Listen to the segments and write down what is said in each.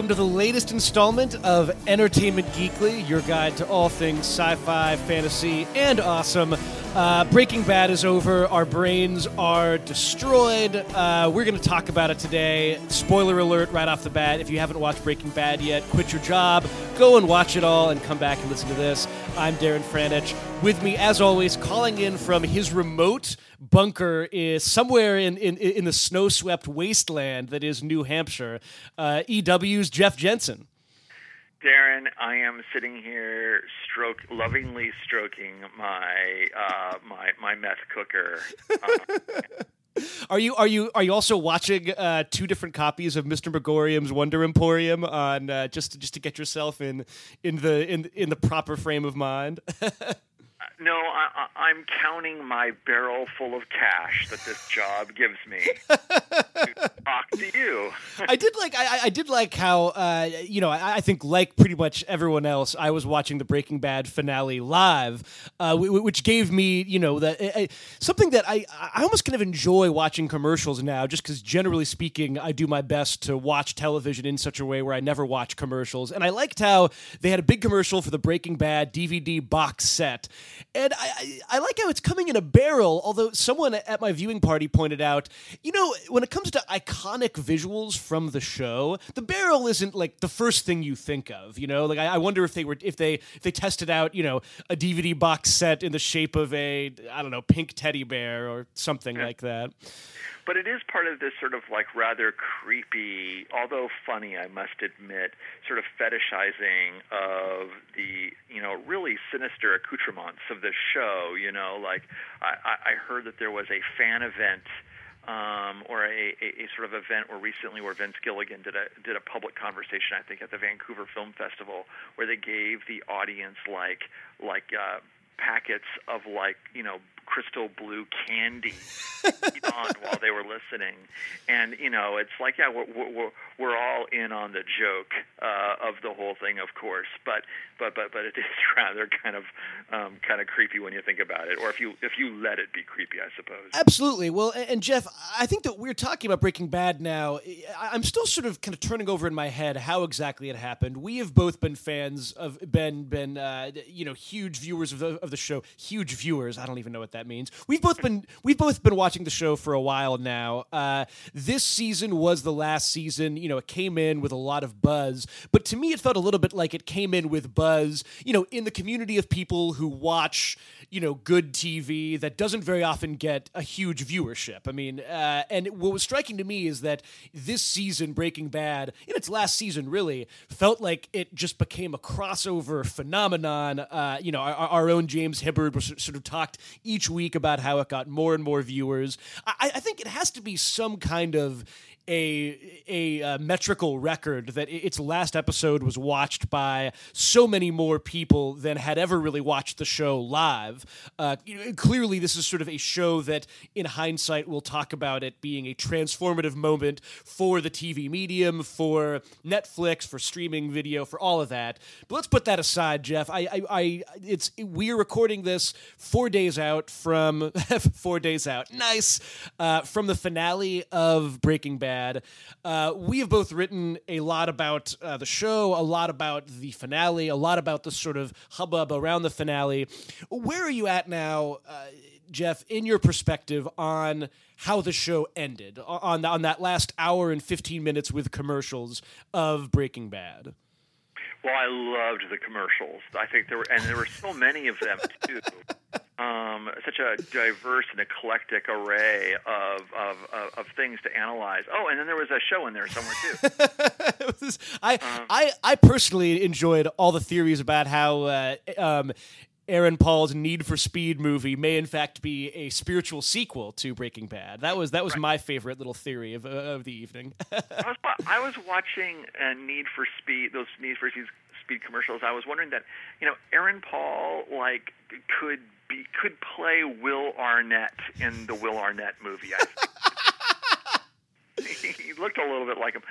welcome to the latest installment of Entertainment Geekly, your guide to all things sci fi, fantasy, and awesome. Uh, Breaking Bad is over. Our brains are destroyed. Uh, we're going to talk about it today. Spoiler alert right off the bat. If you haven't watched Breaking Bad yet, quit your job, go and watch it all, and come back and listen to this. I'm Darren Franich. With me, as always, calling in from his remote bunker is somewhere in, in, in the snow swept wasteland that is New Hampshire. Uh, EW's Jeff Jensen. Darren, I am sitting here, stroke, lovingly stroking my uh, my my meth cooker. Uh, are you are you are you also watching uh, two different copies of Mr. Magorium's Wonder Emporium on uh, just just to get yourself in in the in in the proper frame of mind? No, I, am counting my barrel full of cash that this job gives me. to talk to you. I did like I, I did like how uh, you know I, I, think like pretty much everyone else, I was watching the Breaking Bad finale live, uh, which gave me you know that uh, something that I I almost kind of enjoy watching commercials now, just because generally speaking, I do my best to watch television in such a way where I never watch commercials, and I liked how they had a big commercial for the Breaking Bad DVD box set and I, I, I, like how it's coming in a barrel. Although someone at my viewing party pointed out, you know, when it comes to iconic visuals from the show, the barrel isn't like the first thing you think of. You know, like I, I wonder if they were if they if they tested out, you know, a DVD box set in the shape of a I don't know pink teddy bear or something yeah. like that but it is part of this sort of like rather creepy, although funny, I must admit, sort of fetishizing of the you know really sinister accoutrements of the show. You know, like I, I heard that there was a fan event. Um, or a, a, a sort of event where recently where Vince Gilligan did a did a public conversation I think at the Vancouver Film Festival where they gave the audience like like uh, packets of like you know crystal blue candy on while they were listening, and you know it's like yeah we're we're, we're all in on the joke uh, of the whole thing, of course, but but but but it is rather kind of um, kind of creepy when you think about it, or if you if you let it be creepy, I suppose. Absolutely. Well, and Jeff, I think that we're talking about Breaking Bad now. I'm still sort of kind of turning over in my head how exactly it happened. We have both been fans of been been uh, you know huge viewers of the, of the show, huge viewers. I don't even know what that means. We've both been we've both been watching the show for a while now. Uh, this season was the last season. You know, it came in with a lot of buzz, but to me, it felt a little bit like it came in with buzz. You know, in the community of people who watch you know good TV that doesn't very often get a huge viewership. I mean, uh, and what was striking to me is that this season, Breaking Bad, in its last season, really felt like it just became a crossover phenomenon. Uh, you know, our, our, own James Hibberd was sort of talked each week about how it got more and more viewers. I, I think it has to be some kind of a a, a metrical record that its last episode was watched by so many more people than had ever really watched the show live. Uh, clearly, this is sort of a show that, in hindsight, we'll talk about it being a transformative moment for the TV medium, for Netflix, for streaming video, for all of that. But let's put that aside, Jeff. I, I, I it's we're recording this four days out from four days out. Nice uh, from the finale of Breaking Bad Uh, we have both written a lot about uh, the show, a lot about the finale, a lot about the sort of hubbub around the finale. Where are you at now, uh, Jeff, in your perspective on how the show ended, on, on that last hour and 15 minutes with commercials of Breaking Bad? Well, I loved the commercials. I think there were, and there were so many of them too. Um, such a diverse and eclectic array of, of, of, of, things to analyze. Oh, and then there was a show in there somewhere too. I, um, I I personally enjoyed all the theories about how uh, um, Aaron Paul's Need for Speed movie may in fact be a spiritual sequel to Breaking Bad. That was that was right. my favorite little theory of, uh, of the evening. I, was, I was watching uh, Need for Speed, those Need for Speed commercials. I was wondering that you know Aaron Paul like could be could play Will Arnett in the Will Arnett movie. he looked a little bit like him.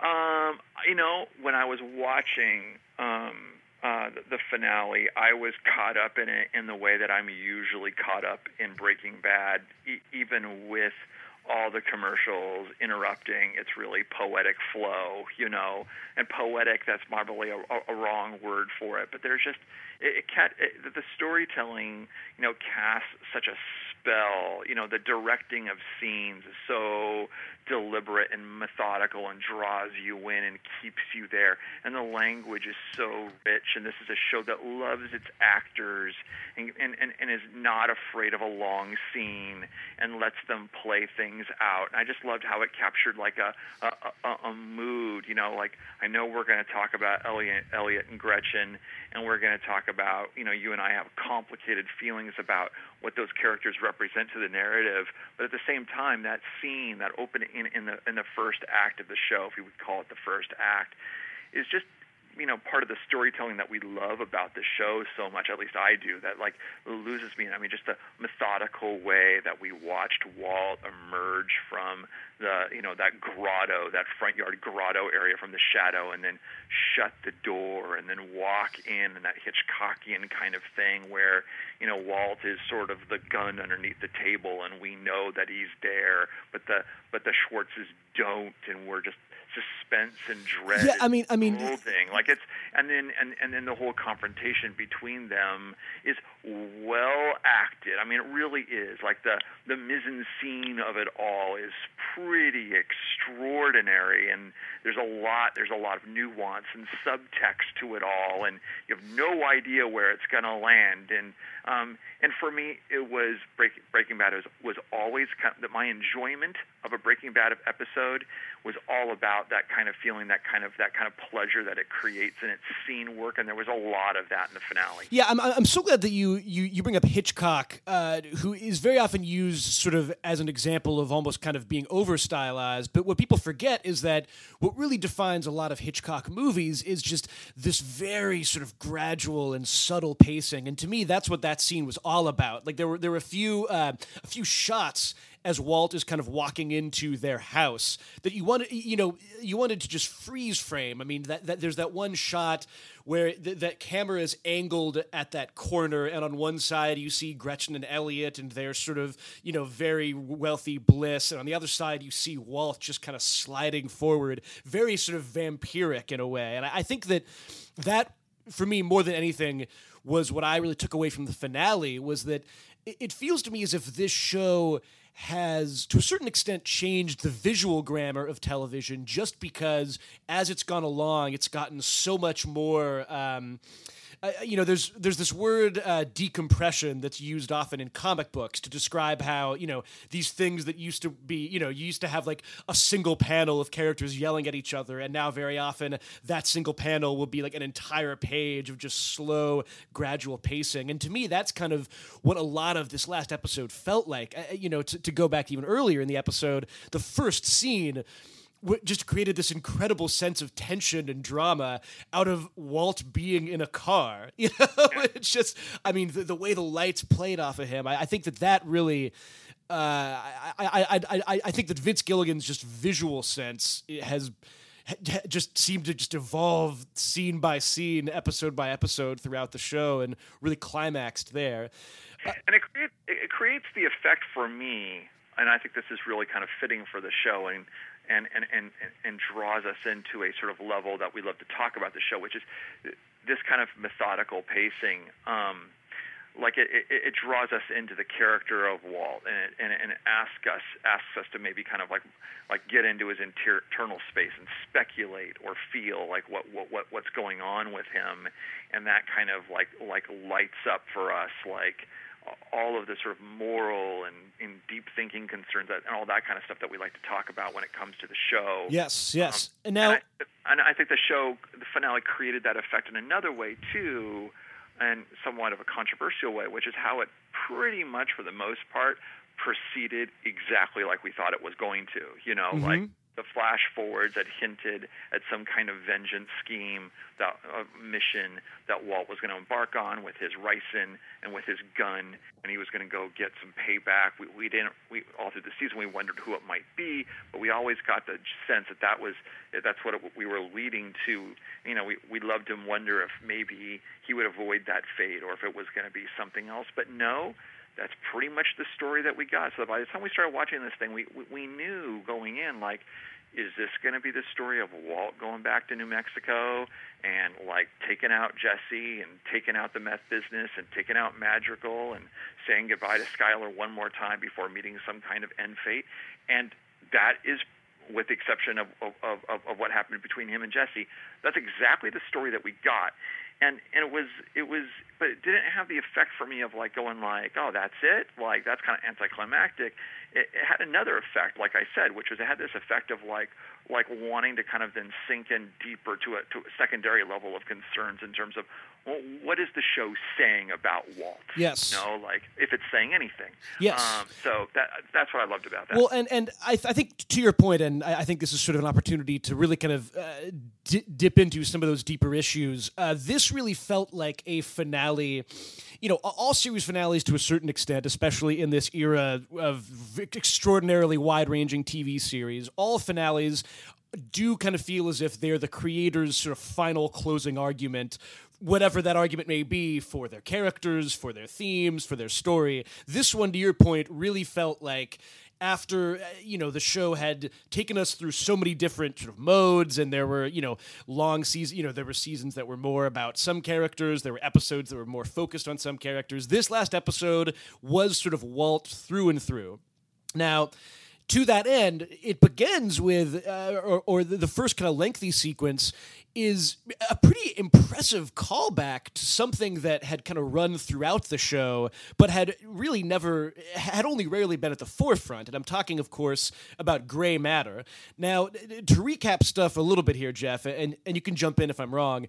Um, you know, when I was watching. Um, uh, the, finale, I was caught up in it in the way that I'm usually caught up in Breaking Bad, e- even with all the commercials interrupting its really poetic flow, you know. And poetic, that's probably a, a wrong word for it, but there's just it, it, it the storytelling, you know, casts such a spell. You know, the directing of scenes is so deliberate and methodical and draws you in and keeps you there. And the language is so rich. And this is a show that loves its actors and, and, and, and is not afraid of a long scene and lets them play things out. And I just loved how it captured like a, a, a, a mood. You know, like I know we're going to talk about Elliot, Elliot and Gretchen, and we're going to talk about, you know, you and I have complicated feelings about what those characters represent to the narrative. But at the same time, that scene, that opening in, in the in the first act of the show, if you would call it the first act, is just you know part of the storytelling that we love about the show so much at least i do that like loses me. I mean just the methodical way that we watched walt emerge from the you know that grotto that front yard grotto area from the shadow and then shut the door and then walk in and that hitchcockian kind of thing where you know walt is sort of the gun underneath the table and we know that he's there but the but the schwartzes don't and we're just suspense and dread. Yeah, I mean, I mean, whole thing like it's and then and and then the whole confrontation between them is well acted. I mean, it really is. Like the the mise en scene of it all is pretty extraordinary, and there's a lot there's a lot of nuance and subtext to it all, and you have no idea where it's going to land. And um, and for me, it was Break, Breaking Bad was, was always kind of, that my enjoyment of a Breaking Bad episode was all about that kind of feeling, that kind of that kind of pleasure that it creates in its scene work, and there was a lot of that in the finale. Yeah, I'm, I'm so glad that you you you bring up Hitchcock, uh, who is very often used sort of as an example of almost kind of being over stylized. But what people forget is that what really defines a lot of Hitchcock movies is just this very sort of gradual and subtle pacing, and to me, that's what that scene was all about. Like there were there were a few uh, a few shots as Walt is kind of walking into their house that you wanted you know you wanted to just freeze frame. I mean that, that there's that one shot where th- that camera is angled at that corner and on one side you see Gretchen and Elliot and their sort of you know very wealthy bliss and on the other side you see Walt just kind of sliding forward very sort of vampiric in a way. And I, I think that that for me more than anything was what I really took away from the finale was that it feels to me as if this show has, to a certain extent, changed the visual grammar of television just because as it's gone along, it's gotten so much more. Um, uh, you know, there's there's this word uh, decompression that's used often in comic books to describe how you know these things that used to be you know you used to have like a single panel of characters yelling at each other, and now very often that single panel will be like an entire page of just slow, gradual pacing. And to me, that's kind of what a lot of this last episode felt like. Uh, you know, to, to go back even earlier in the episode, the first scene just created this incredible sense of tension and drama out of Walt being in a car. You know, it's just, I mean, the, the way the lights played off of him, I, I think that that really. Uh, I, I, I, I think that Vince Gilligan's just visual sense has just seemed to just evolve scene by scene, episode by episode throughout the show, and really climaxed there. Uh, and it creates it creates the effect for me, and I think this is really kind of fitting for the show. And and, and, and, and draws us into a sort of level that we love to talk about the show, which is this kind of methodical pacing. Um, like it, it, it draws us into the character of Walt, and it, and, and it asks us asks us to maybe kind of like like get into his internal space and speculate or feel like what what, what what's going on with him, and that kind of like like lights up for us like all of the sort of moral and, and deep thinking concerns and all that kind of stuff that we like to talk about when it comes to the show. Yes, yes. Um, and now, and I, and I, think the show, the finale, created that effect in another way too, and somewhat of a controversial way, which is how it pretty much, for the most part, proceeded exactly like we thought it was going to. You know, mm-hmm. like the flash forwards that hinted at some kind of vengeance scheme, that uh, mission that Walt was going to embark on with his ricin and with his gun, and he was going to go get some payback. We, we didn't. We all through the season we wondered who it might be, but we always got the sense that that was that's what it, we were leading to. You know, we we loved him wonder if maybe he would avoid that fate or if it was going to be something else. But no, that's pretty much the story that we got. So by the time we started watching this thing, we we, knew going in like is this going to be the story of Walt going back to New Mexico and like taking out Jesse and taking out the meth business and taking out Madrigal and saying goodbye to Skyler one more time before meeting some kind of end fate? And that is with the exception of, of, of, of what happened between him and Jesse. That's exactly the story that we got. And and it was it was but it didn't have the effect for me of like going like, oh that's it? Like that's kind of anticlimactic. It, it had another effect, like I said, which was it had this effect of like like wanting to kind of then sink in deeper to a to a secondary level of concerns in terms of well, what is the show saying about Walt? Yes. You know, like if it's saying anything. Yes. Um, so that that's what I loved about that. Well, and and I, th- I think to your point, and I, I, think this is sort of an opportunity to really kind of uh, d- dip into some of those deeper issues. Uh, this really felt like a finale. You know, all series finales to a certain extent, especially in this era of extraordinarily wide-ranging TV series, all finales do kind of feel as if they're the creator's sort of final closing argument whatever that argument may be for their characters, for their themes, for their story. This one, to your point, really felt like after uh, you know the show had taken us through so many different sort of modes and there were you know long seasons you know there were seasons that were more about some characters there were episodes that were more focused on some characters this last episode was sort of walt through and through now to that end, it begins with, uh, or, or, the first kind of lengthy sequence is a pretty impressive callback to something that had kind of run throughout the show, but had really never, had only rarely been at the forefront. And I'm talking, of course, about gray matter. Now, to recap stuff a little bit here, Jeff, and, and you can jump in if I'm wrong,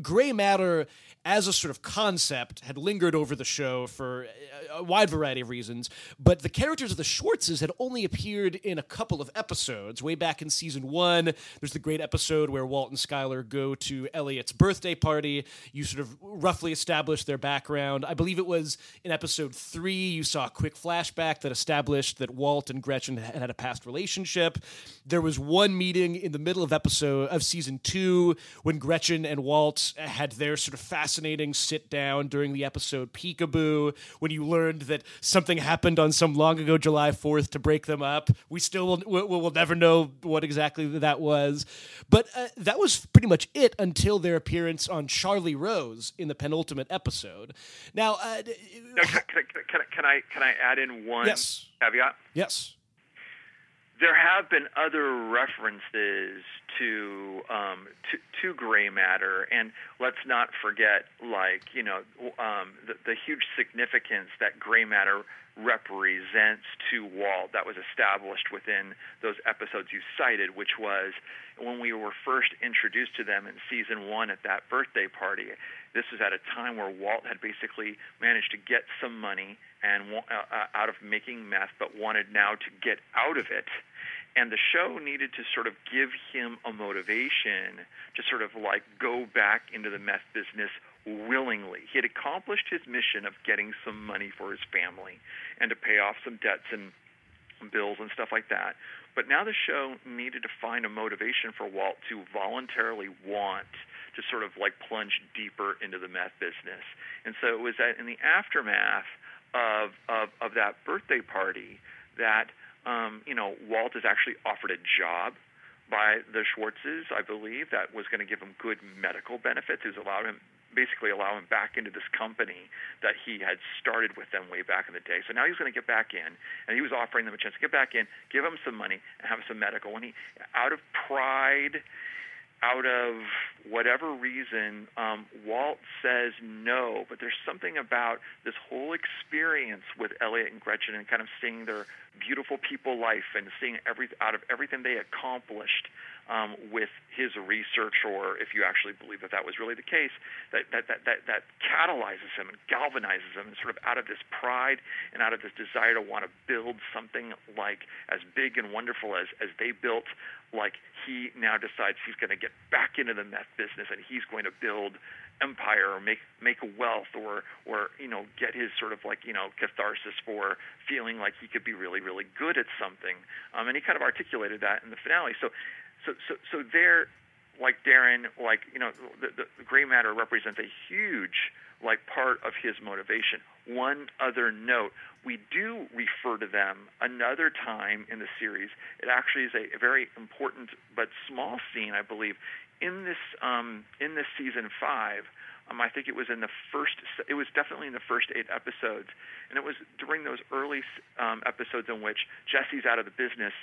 gray matter as a sort of concept had lingered over the show for a wide variety of reasons, but the characters of the Schwartzes had only appeared in a couple of episodes. Way back in season one, there's the great episode where Walt and Skyler go to Elliot's birthday party. You sort of roughly establish their background. I believe it was in episode three, you saw a quick flashback that established that Walt and Gretchen had had a past relationship. There was one meeting in the middle of episode of season two when Gretchen and Walt had their sort of fascinating sit down during the episode Peekaboo, when you learned that something happened on some long ago July 4th to break them up. We still will, will, will never know what exactly that was. But uh, that was pretty much much it until their appearance on Charlie Rose in the penultimate episode. Now, uh, no, can, can, can, can, I can I add in one yes. caveat? Yes. There have been other references to um, to, to gray matter, and let's not forget, like you know, um, the, the huge significance that gray matter represents to Walt that was established within those episodes you cited, which was when we were first introduced to them in season one at that birthday party. This was at a time where Walt had basically managed to get some money and uh, uh, out of making meth, but wanted now to get out of it. And the show needed to sort of give him a motivation to sort of like go back into the meth business willingly. He had accomplished his mission of getting some money for his family and to pay off some debts and bills and stuff like that. But now the show needed to find a motivation for Walt to voluntarily want to sort of like plunge deeper into the meth business. And so it was that in the aftermath of of, of that birthday party that um, you know Walt is actually offered a job by the Schwartzes, I believe, that was going to give him good medical benefits. It was allowed him basically allow him back into this company that he had started with them way back in the day. So now he's going to get back in, and he was offering them a chance to get back in, give them some money, and have some medical. And he, out of pride, out of whatever reason, um, Walt says no. But there's something about this whole experience with Elliot and Gretchen and kind of seeing their beautiful people life and seeing every out of everything they accomplished um, with his research, or if you actually believe that that was really the case, that, that, that, that, that catalyzes him and galvanizes him, and sort of out of this pride and out of this desire to want to build something like as big and wonderful as, as they built, like he now decides he's going to get back into the meth business and he's going to build empire or make make wealth or or you know get his sort of like you know catharsis for feeling like he could be really really good at something. Um, and he kind of articulated that in the finale. So so, so, so there, like Darren, like you know, the, the, gray matter represents a huge like part of his motivation. One other note: we do refer to them another time in the series. It actually is a, a very important but small scene, I believe, in this um, in this season five. Um, I think it was in the first. It was definitely in the first eight episodes, and it was during those early um, episodes in which Jesse's out of the business,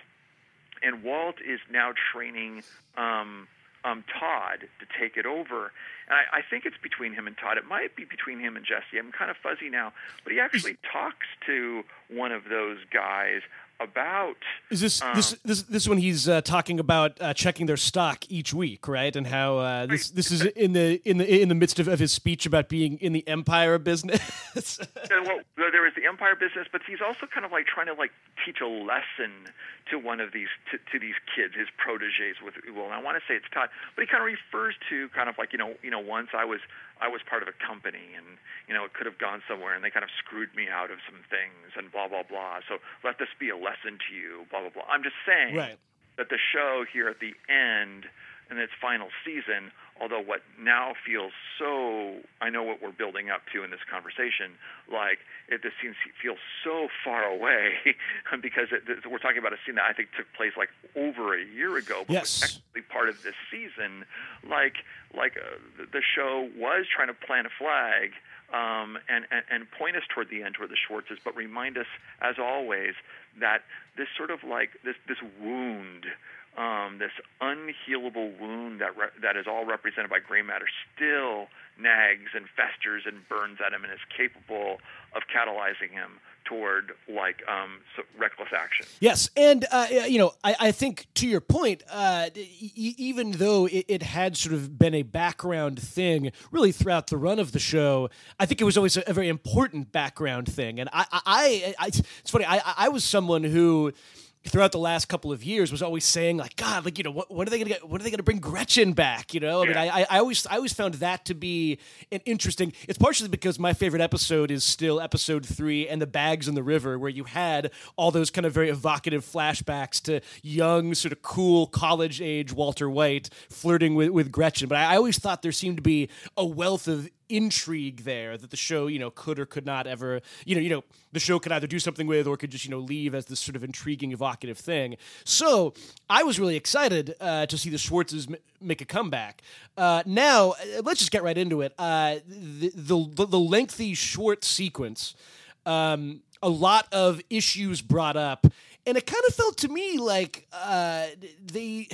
and Walt is now training um, um, Todd to take it over. And I, I think it's between him and Todd. It might be between him and Jesse. I'm kind of fuzzy now, but he actually talks to one of those guys about. Is this um, this this this when he's uh, talking about uh, checking their stock each week, right? And how uh, this this is in the in the in the midst of, of his speech about being in the empire business. well, there is the empire business, but he's also kind of like trying to like teach a lesson to one of these to, to these kids, his proteges. With well, I want to say it's Todd, but he kind of refers to kind of like you know you know once I was I was part of a company and you know it could have gone somewhere and they kind of screwed me out of some things and blah blah blah. So let this be a lesson to you. Blah blah blah. I'm just saying right. that the show here at the end in its final season, although what now feels so, I know what we're building up to in this conversation, like it, this scene feels so far away because it, we're talking about a scene that I think took place like over a year ago, but yes. was actually part of this season. Like, like uh, the show was trying to plant a flag um, and, and, and point us toward the end, toward the Schwartzes, but remind us, as always, that this sort of like this this wound um, this unhealable wound that re- that is all represented by gray matter still nags and festers and burns at him and is capable of catalyzing him toward like um, so reckless action. Yes, and uh, you know, I, I, think to your point, uh, e- even though it, it, had sort of been a background thing, really throughout the run of the show, I think it was always a, a very important background thing. And I, I, I it's funny, I, I was someone who throughout the last couple of years was always saying like God, like you know, what, when are they gonna get? When are they gonna bring Gretchen back? You know, I mean, I, I always I always found that to be an interesting. It's partially because my favorite episode is still episode three and the bags in the river, where you had all those kind of very evocative flashbacks to young, sort of cool college age Walter White flirting with with Gretchen. But I, I always thought there seemed to be a wealth of intrigue there that the show you know could or could not ever you know you know the show could either do something with or could just you know leave as this sort of intriguing evocative thing. So i was really excited uh, to see the schwartzes m- make a comeback. Uh, now uh, let's just get right into it. Uh, the, the, the lengthy short sequence um, a lot of issues brought up and it kind of felt to me like uh, they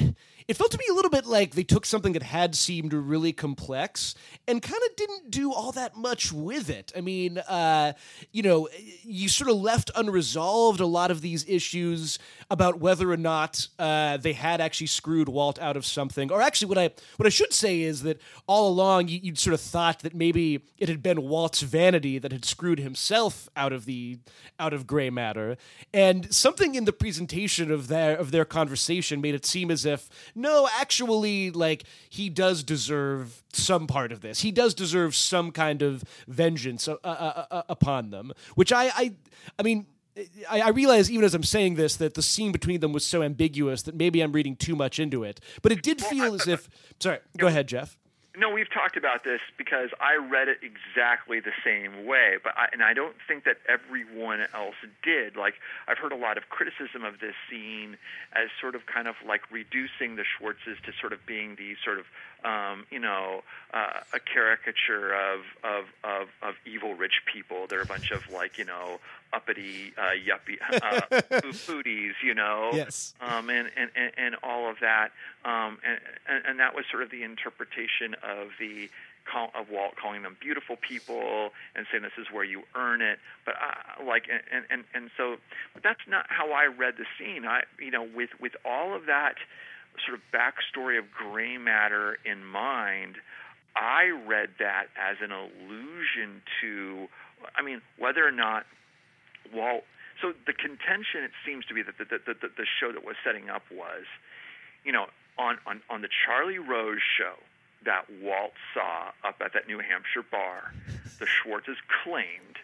it felt to me a little bit like they took something that had seemed really complex and kind of didn't do all that much with it. I mean, uh, you know, you sort of left unresolved a lot of these issues about whether or not uh, they had actually screwed Walt out of something. Or actually, what I what I should say is that all along you, would sort of thought that maybe it had been Walt's vanity that had screwed himself out of the out of gray matter, and something in the presentation of their of their conversation made it seem as if no, actually, like he does deserve some part of this. He does deserve some kind of vengeance uh, uh, uh, upon them. Which I, I, I mean, I, I, realize even as I'm saying this that the scene between them was so ambiguous that maybe I'm reading too much into it. But it did feel as if. Sorry, go ahead, Jeff. No, we've talked about this because I read it exactly the same way, but I, and I don't think that everyone else did. Like I've heard a lot of criticism of this scene as sort of kind of like reducing the Schwartzes to sort of being these sort of um, you know, uh, a caricature of, of, of, of evil rich people. They're a bunch of like, you know, uppity, uh, yuppie, uh, foodies, you know, yes, um, and, and, and, and all of that. Um, and, and, that was sort of the interpretation of the Call, of Walt calling them beautiful people and saying this is where you earn it. But uh, like, and, and and so, but that's not how I read the scene. I, you know, with with all of that sort of backstory of gray matter in mind, I read that as an allusion to, I mean, whether or not Walt. So the contention, it seems to be that the, the, the, the show that was setting up was, you know, on, on, on the Charlie Rose show that Walt saw up at that New Hampshire bar, the Schwartzes claimed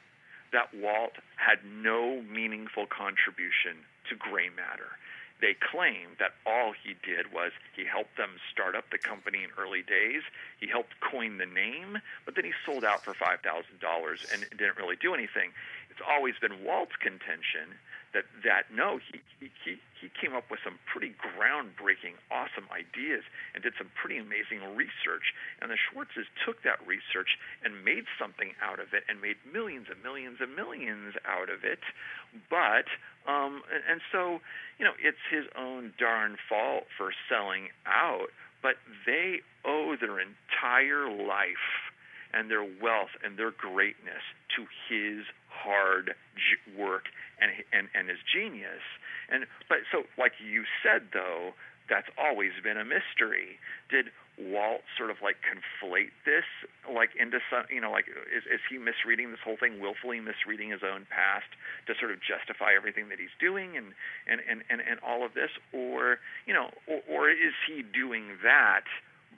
that Walt had no meaningful contribution to gray matter they claim that all he did was he helped them start up the company in early days. He helped coin the name, but then he sold out for five thousand dollars and didn't really do anything. It's always been Walt's contention that that no, he he he came up with some pretty groundbreaking, awesome ideas and did some pretty amazing research. And the Schwartzes took that research and made something out of it and made millions and millions and millions out of it. But um, and, and so you know, it's his own darn fault for selling out. But they owe their entire life and their wealth and their greatness to his hard work and and and his genius. And but so like you said though, that's always been a mystery. Did Walt sort of like conflate this like into some you know like is is he misreading this whole thing willfully misreading his own past to sort of justify everything that he's doing and and and and, and all of this or you know or, or is he doing that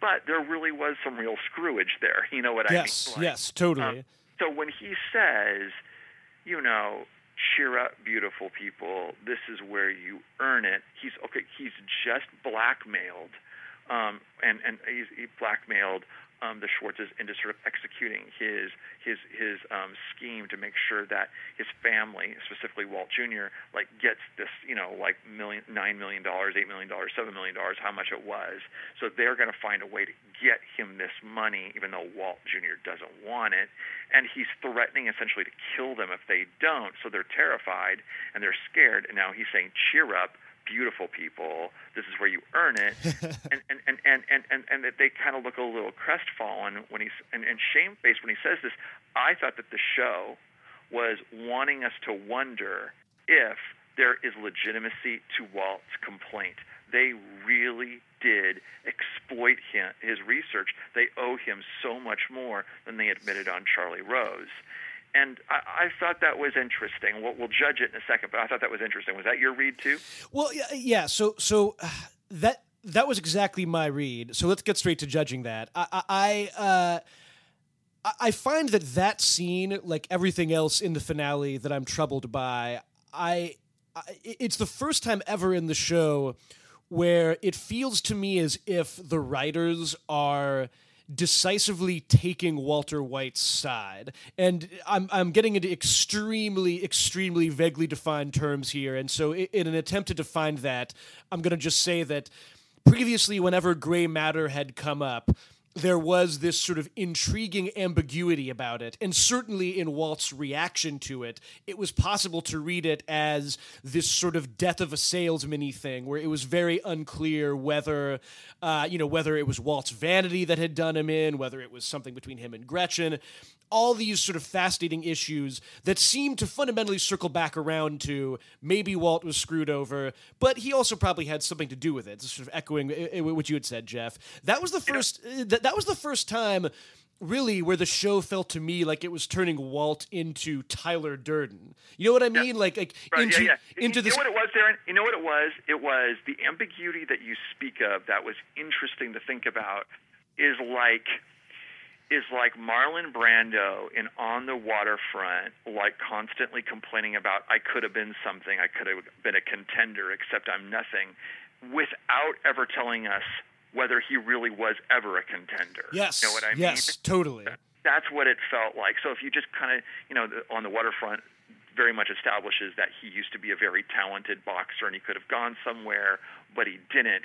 but there really was some real screwage there. You know what yes, I mean? Yes, like, yes, totally. Um, so when he says, you know, cheer up, beautiful people, this is where you earn it. He's okay. He's just blackmailed, um, and and he's he blackmailed um, the Schwartzes into sort of executing his his his um, scheme to make sure that his family, specifically Walt Jr., like gets this, you know, like million nine million dollars, eight million dollars, seven million dollars, how much it was. So they're going to find a way to get him this money, even though Walt Jr. doesn't want it, and he's threatening essentially to kill them if they don't. So they're terrified and they're scared, and now he's saying, "Cheer up." Beautiful people. This is where you earn it, and and and and and and, and that they kind of look a little crestfallen when he's and, and shamefaced when he says this. I thought that the show was wanting us to wonder if there is legitimacy to Walt's complaint. They really did exploit him, his research. They owe him so much more than they admitted on Charlie Rose and I, I, thought that was interesting. We'll, we'll, judge it in a second, but I thought that was interesting. Was that your read too? Well, yeah. So, so that that was exactly my read. So let's get straight to judging that. I, I, uh, I find that that scene, like everything else in the finale, that I'm troubled by. I, I it's the first time ever in the show where it feels to me as if the writers are decisively taking Walter White's side. And I'm, I'm getting into extremely, extremely vaguely defined terms here. And so, in an attempt to define that, I'm going to just say that previously, whenever gray matter had come up, there was this sort of intriguing ambiguity about it. And certainly in Walt's reaction to it, it was possible to read it as this sort of death of a salesman thing, where it was very unclear whether, uh, you know, whether it was Walt's vanity that had done him in, whether it was something between him and Gretchen all these sort of fascinating issues that seem to fundamentally circle back around to maybe Walt was screwed over, but he also probably had something to do with it. Sort of echoing eh, eh, what you had said, Jeff. That was the first. Eh, that, that was the first time really where the show felt to me like it was turning Walt into Tyler Durden. You know what I mean? Yeah. Like, like right, into yeah, yeah. into you this. You know what it was, Darren? You know what it was? It was the ambiguity that you speak of. That was interesting to think about. Is like is like Marlon Brando in On the Waterfront, like constantly complaining about I could have been something, I could have been a contender, except I'm nothing, without ever telling us whether he really was ever a contender. Yes. You know what I mean? Yes, totally. That's what it felt like. So if you just kind of, you know, on the waterfront, very much establishes that he used to be a very talented boxer and he could have gone somewhere, but he didn't.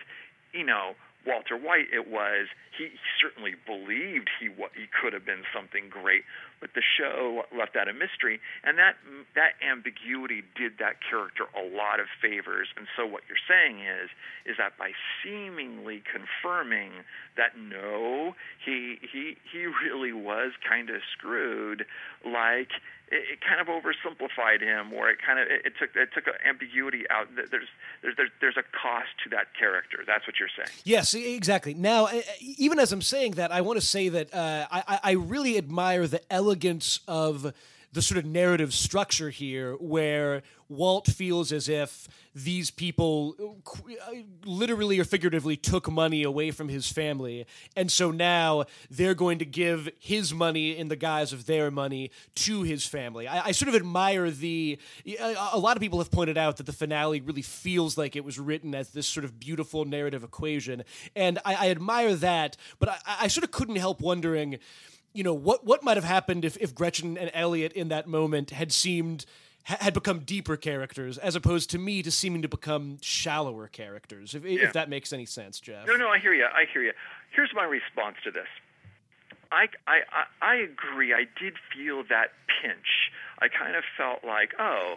You know, Walter White, it was he certainly believed he w- he could have been something great, but the show left that a mystery, and that that ambiguity did that character a lot of favors. And so what you're saying is is that by seemingly confirming that no, he he he really was kind of screwed, like it, it kind of oversimplified him, or it kind of it, it took it took ambiguity out. There's there's there's there's a cost to that character. That's what you're saying. Yes, exactly. Now, even as I'm saying that, I want to say that uh, I I really admire the elegance of the sort of narrative structure here where Walt feels as if these people uh, literally or figuratively took money away from his family. And so now they're going to give his money in the guise of their money to his family. I, I sort of admire the. A lot of people have pointed out that the finale really feels like it was written as this sort of beautiful narrative equation. And I, I admire that, but I, I sort of couldn't help wondering you know what what might have happened if if Gretchen and Elliot in that moment had seemed had become deeper characters as opposed to me to seeming to become shallower characters. If, yeah. if that makes any sense, Jeff. No, no, I hear you. I hear you. Here's my response to this. I, I, I agree. I did feel that pinch. I kind of felt like, oh,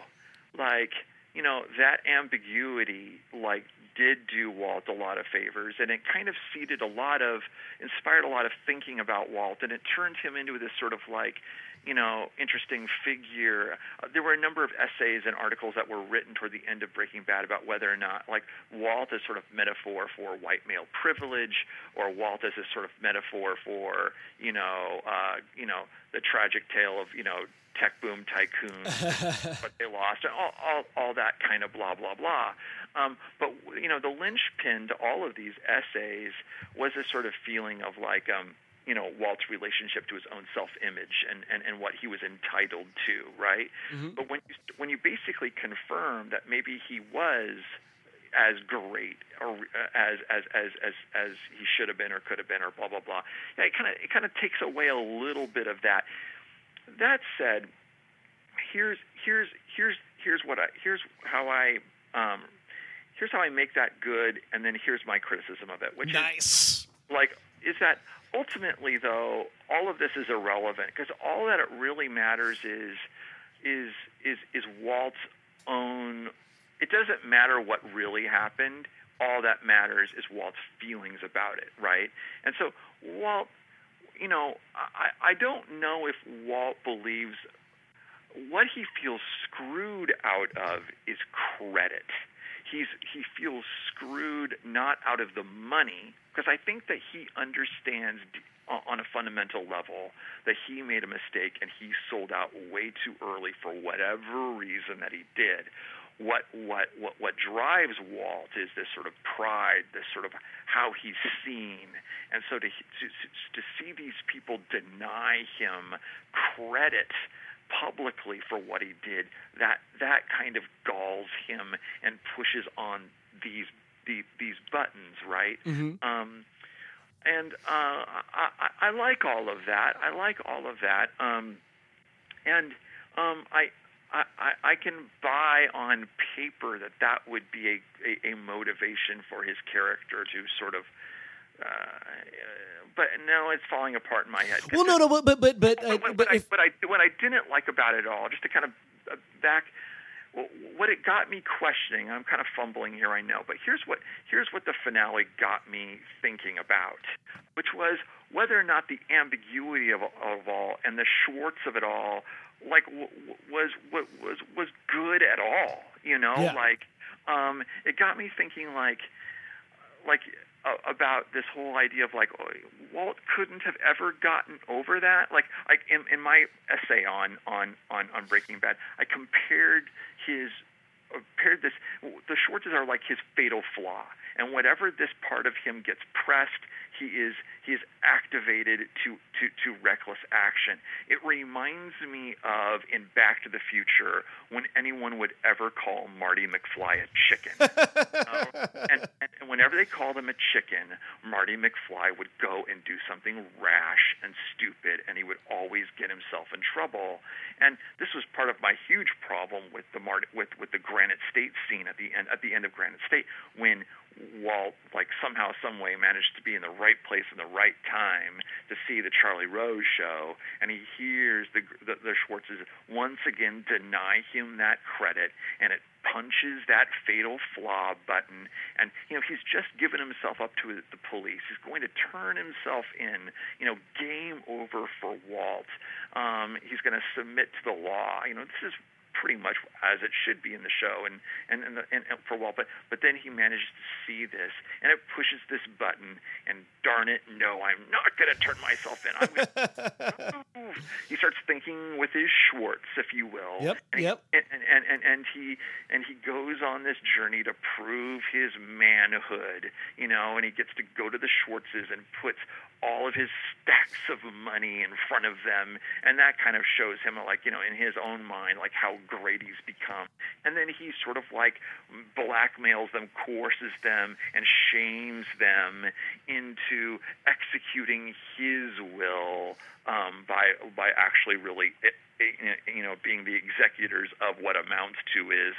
like you know that ambiguity, like did do Walt a lot of favors, and it kind of seeded a lot of, inspired a lot of thinking about Walt, and it turned him into this sort of like, you know, interesting figure. Uh, there were a number of essays and articles that were written toward the end of Breaking Bad about whether or not, like, Walt is sort of metaphor for white male privilege, or Walt is a sort of metaphor for, you know, uh, you know, the tragic tale of, you know, tech boom tycoons, but they lost, and all, all, all that kind of blah blah blah. Um, but you know, the linchpin to all of these essays was a sort of feeling of like, um, you know, Walt's relationship to his own self-image and, and, and what he was entitled to, right? Mm-hmm. But when you when you basically confirm that maybe he was as great or uh, as as as as as he should have been or could have been or blah blah blah. Yeah, it kind of it kind of takes away a little bit of that. That said, here's here's here's here's what I here's how I um, here's how I make that good, and then here's my criticism of it. Which nice. is like is that ultimately though all of this is irrelevant because all that it really matters is is is is Walt's own. It doesn't matter what really happened. All that matters is Walt's feelings about it, right? And so Walt you know, I, I don't know if Walt believes what he feels screwed out of is credit. He's he feels screwed not out of the money because I think that he understands on a fundamental level that he made a mistake and he sold out way too early for whatever reason that he did. What what what what drives Walt is this sort of pride, this sort of how he's seen, and so to to to see these people deny him credit publicly for what he did, that that kind of galls him and pushes on these these, these buttons, right? Mm-hmm. Um, and uh, I, I like all of that. I like all of that. Um, and um, I I, I, can buy on paper that that would be a, a, a motivation for his character to sort of uh, but no, it's falling apart in my head. Well, no, no, but but but but, uh, but, but, if... I, but I what I didn't like about it all, just to kind of uh, back, what it got me questioning. I'm kind of fumbling here, I know, but here's what here's what the finale got me thinking about, which was whether or not the ambiguity of, of all and the Schwartz of it all like was was was was good at all. You know, yeah. like um, it got me thinking like like about this whole idea of like oh, Walt couldn't have ever gotten over that. Like like in, in my essay on on on on Breaking Bad, I compared his uh, compared this. The Schwartzes are like his fatal flaw, and whatever this part of him gets pressed, he is he is activated to, to, to reckless action. It reminds me of in Back to the Future when anyone would ever call Marty McFly a chicken. um, and, and, and whenever they called him a chicken, Marty McFly would go and do something rash and stupid, and he would always get himself in trouble. And this was part of my huge problem with the Mart- with with the Granite State scene at the end at the end of Granite State when Walt like somehow some way managed to be in the right place in the right time to see the Charlie Rose show, and he hears the the, the Schwartzes once again deny him that credit, and it punches that fatal flaw button. And you know he's just given himself up to the police. He's going to turn himself in you know game over for walt. Um he's going to submit to the law. You know this is pretty much as it should be in the show and and and, the, and, and for a while but but then he manages to see this and it pushes this button and darn it no i'm not going to turn myself in. I'm gonna he starts thinking with his schwartz if you will. Yep and yep. he, and, and and and he and he goes on this journey to prove his manhood you know and he gets to go to the schwartzes and puts all of his stacks of money in front of them. And that kind of shows him like you know in his own mind like how Grady's become. And then he sort of like blackmails them, coerces them, and shames them into executing his will um, by by actually really eh, eh, you know being the executors of what amounts to is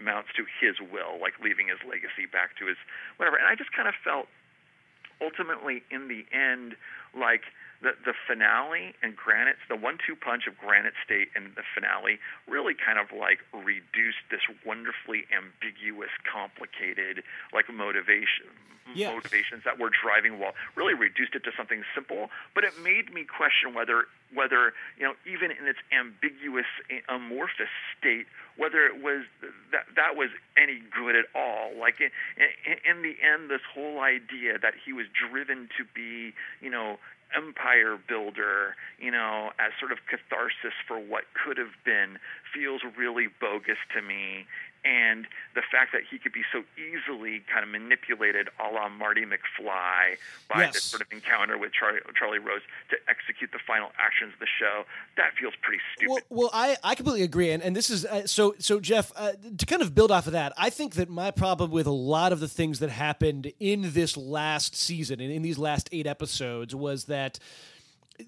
amounts to his will, like leaving his legacy back to his whatever. And I just kind of felt ultimately in the end like the the finale and Granite, the one-two punch of Granite State and the finale really kind of like reduced this wonderfully ambiguous, complicated like motivation yeah. motivations that were driving Walt. Really reduced it to something simple, but it made me question whether whether you know even in its ambiguous, amorphous state, whether it was that that was any good at all. Like in, in, in the end, this whole idea that he was driven to be, you know, empire builder, you know, as sort of catharsis for what could have been, feels really bogus to me and the fact that he could be so easily kind of manipulated a la Marty McFly by yes. this sort of encounter with Charlie, Charlie Rose to execute the final actions of the show, that feels pretty stupid. Well, well I, I completely agree. And, and this is uh, so, so Jeff, uh, to kind of build off of that, I think that my problem with a lot of the things that happened in this last season and in these last eight episodes was that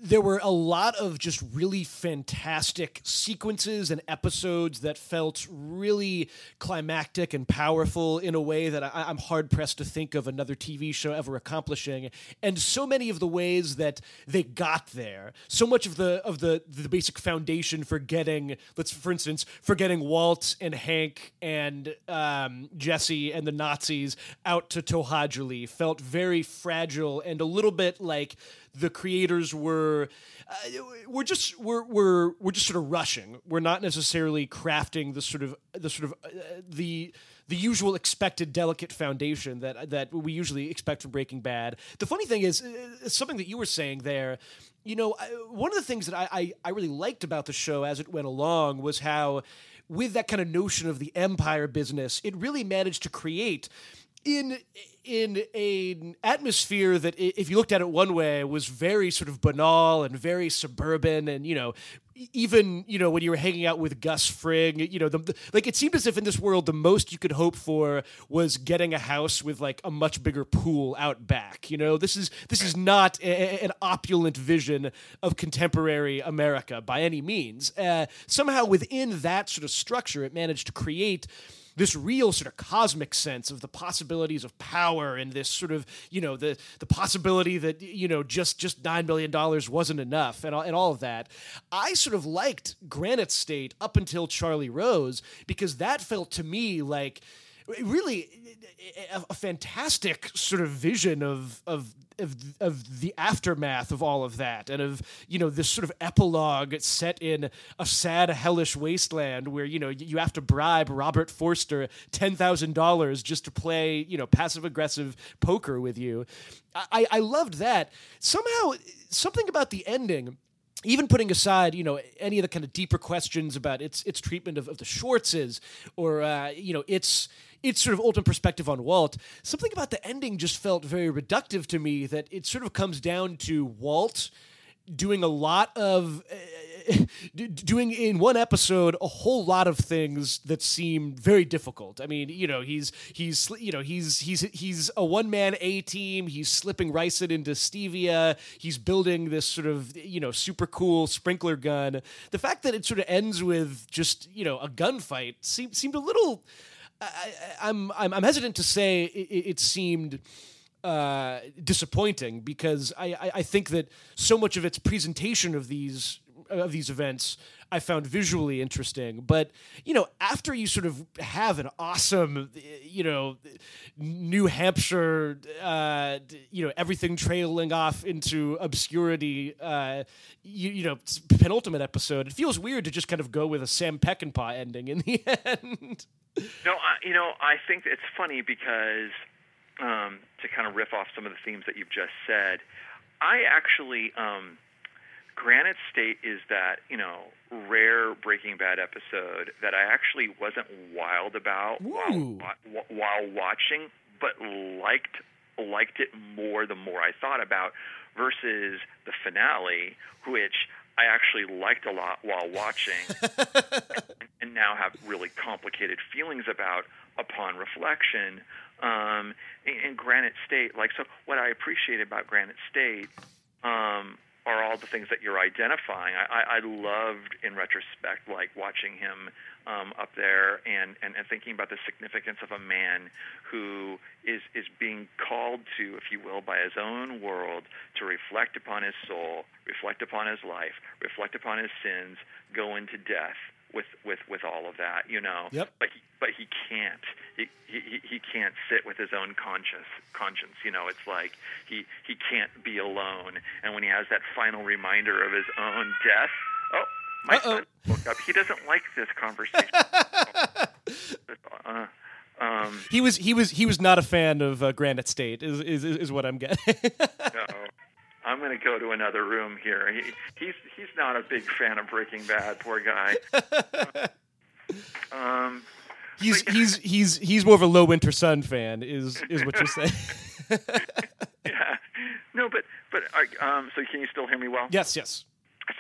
there were a lot of just really fantastic sequences and episodes that felt really climactic and powerful in a way that I, am hard pressed to think of another TV show ever accomplishing. And so many of the ways that they got there, so much of the of the the basic foundation for getting, let's for instance, for getting Walt and Hank and um, Jesse and the Nazis out to To'Hajiilee felt very fragile and a little bit like the creators were uh, we're just we're we're we're just sort of rushing. We're not necessarily crafting the sort of the sort of uh, the the usual expected delicate foundation that that we usually expect from Breaking Bad. The funny thing is uh, something that you were saying there. You know, one of the things that I, I, I really liked about the show as it went along was how, with that kind of notion of the empire business, it really managed to create in in an atmosphere that if you looked at it one way was very sort of banal and very suburban and you know even you know when you were hanging out with Gus Fring you know the, the, like it seemed as if in this world the most you could hope for was getting a house with like a much bigger pool out back you know? This is this is not a, an opulent vision of contemporary America by any means. Uh, somehow within that sort of structure it managed to create this real sort of cosmic sense of the possibilities of power and this sort of you know the the possibility that you know just just nine million dollars wasn't enough and and all of that. I sort of liked Granite State up until Charlie Rose because that felt to me like really a, a fantastic sort of vision of of of, of the aftermath of all of that and of you know this sort of epilogue set in a sad hellish wasteland where you know you have to bribe Robert Forster $10,000 just to play you know passive aggressive poker with you. I, I loved that. Somehow something about the ending even putting aside, you know, any of the kind of deeper questions about its its treatment of, of the Schwartzes or uh, you know its its sort of ultimate perspective on Walt, something about the ending just felt very reductive to me. That it sort of comes down to Walt doing a lot of uh, doing in one episode a whole lot of things that seem very difficult. I mean, you know, he's he's you know he's he's he's a one man A team. He's slipping ricin into stevia. He's building this sort of you know super cool sprinkler gun. The fact that it sort of ends with just you know a gunfight seemed seemed a little I, am I'm, I'm hesitant to say it, it seemed uh, disappointing because I, I, I think that so much of its presentation of these of these events I found visually interesting. But you know, after you sort of have an awesome, you know, New Hampshire, uh, you know, everything trailing off into obscurity, uh, you, you know, penultimate episode, it feels weird to just kind of go with a Sam Peckinpah ending in the end. No, I, you know, I think it's funny because um, to kind of riff off some of the themes that you've just said, I actually. Um, Granite State is that you know rare Breaking Bad episode that I actually wasn't wild about while, while watching, but liked liked it more the more I thought about versus the finale, which I actually liked a lot while watching, and, and now have really complicated feelings about upon reflection. Um, in, in Granite State, like so, what I appreciate about Granite State um, are all the things that you're identifying. I, I, I loved, in retrospect, like watching him um, up there and, and, and thinking about the significance of a man who is, is being called to, if you will, by his own world to reflect upon his soul, reflect upon his life, reflect upon his sins, go into death with with with all of that, you know. Yep. But he, but he can't. He, he he can't sit with his own conscience. Conscience, you know. It's like he he can't be alone. And when he has that final reminder of his own death, oh, my Uh-oh. son woke up. He doesn't like this conversation. uh, um, He was he was he was not a fan of uh, Granite State. Is is is what I'm getting. no. I'm going to go to another room here. He, he's he's not a big fan of Breaking Bad. Poor guy. Um, he's he's he's he's more of a Low Winter Sun fan. Is is what you're saying? yeah. No, but but um, so can you still hear me well? yes, yes.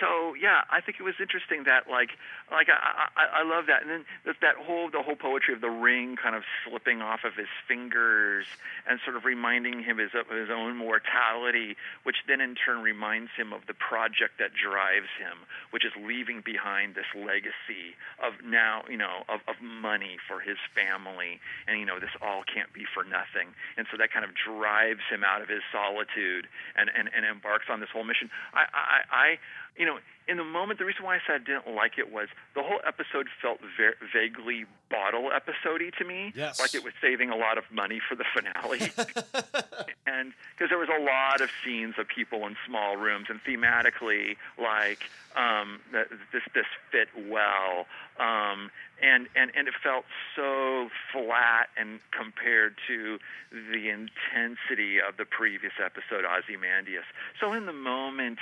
So yeah, I think it was interesting that like like I I, I love that, and then that, whole the whole poetry of the ring kind of slipping off of his fingers and sort of reminding him his of his own mortality, which then in turn reminds him of the project that drives him, which is leaving behind this legacy of now you know of, of money for his family, and you know this all can't be for nothing, and so that kind of drives him out of his solitude and and, and embarks on this whole mission. I I, I you know, in the moment, the reason why I said I didn't like it was the whole episode felt very vaguely bottle episodey to me. Yes. Like it was saving a lot of money for the finale. and because there was a lot of scenes of people in small rooms, and thematically, like um, that this this fit well, um, and and and it felt so flat and compared to the intensity of the previous episode, Ozymandias. So in the moment,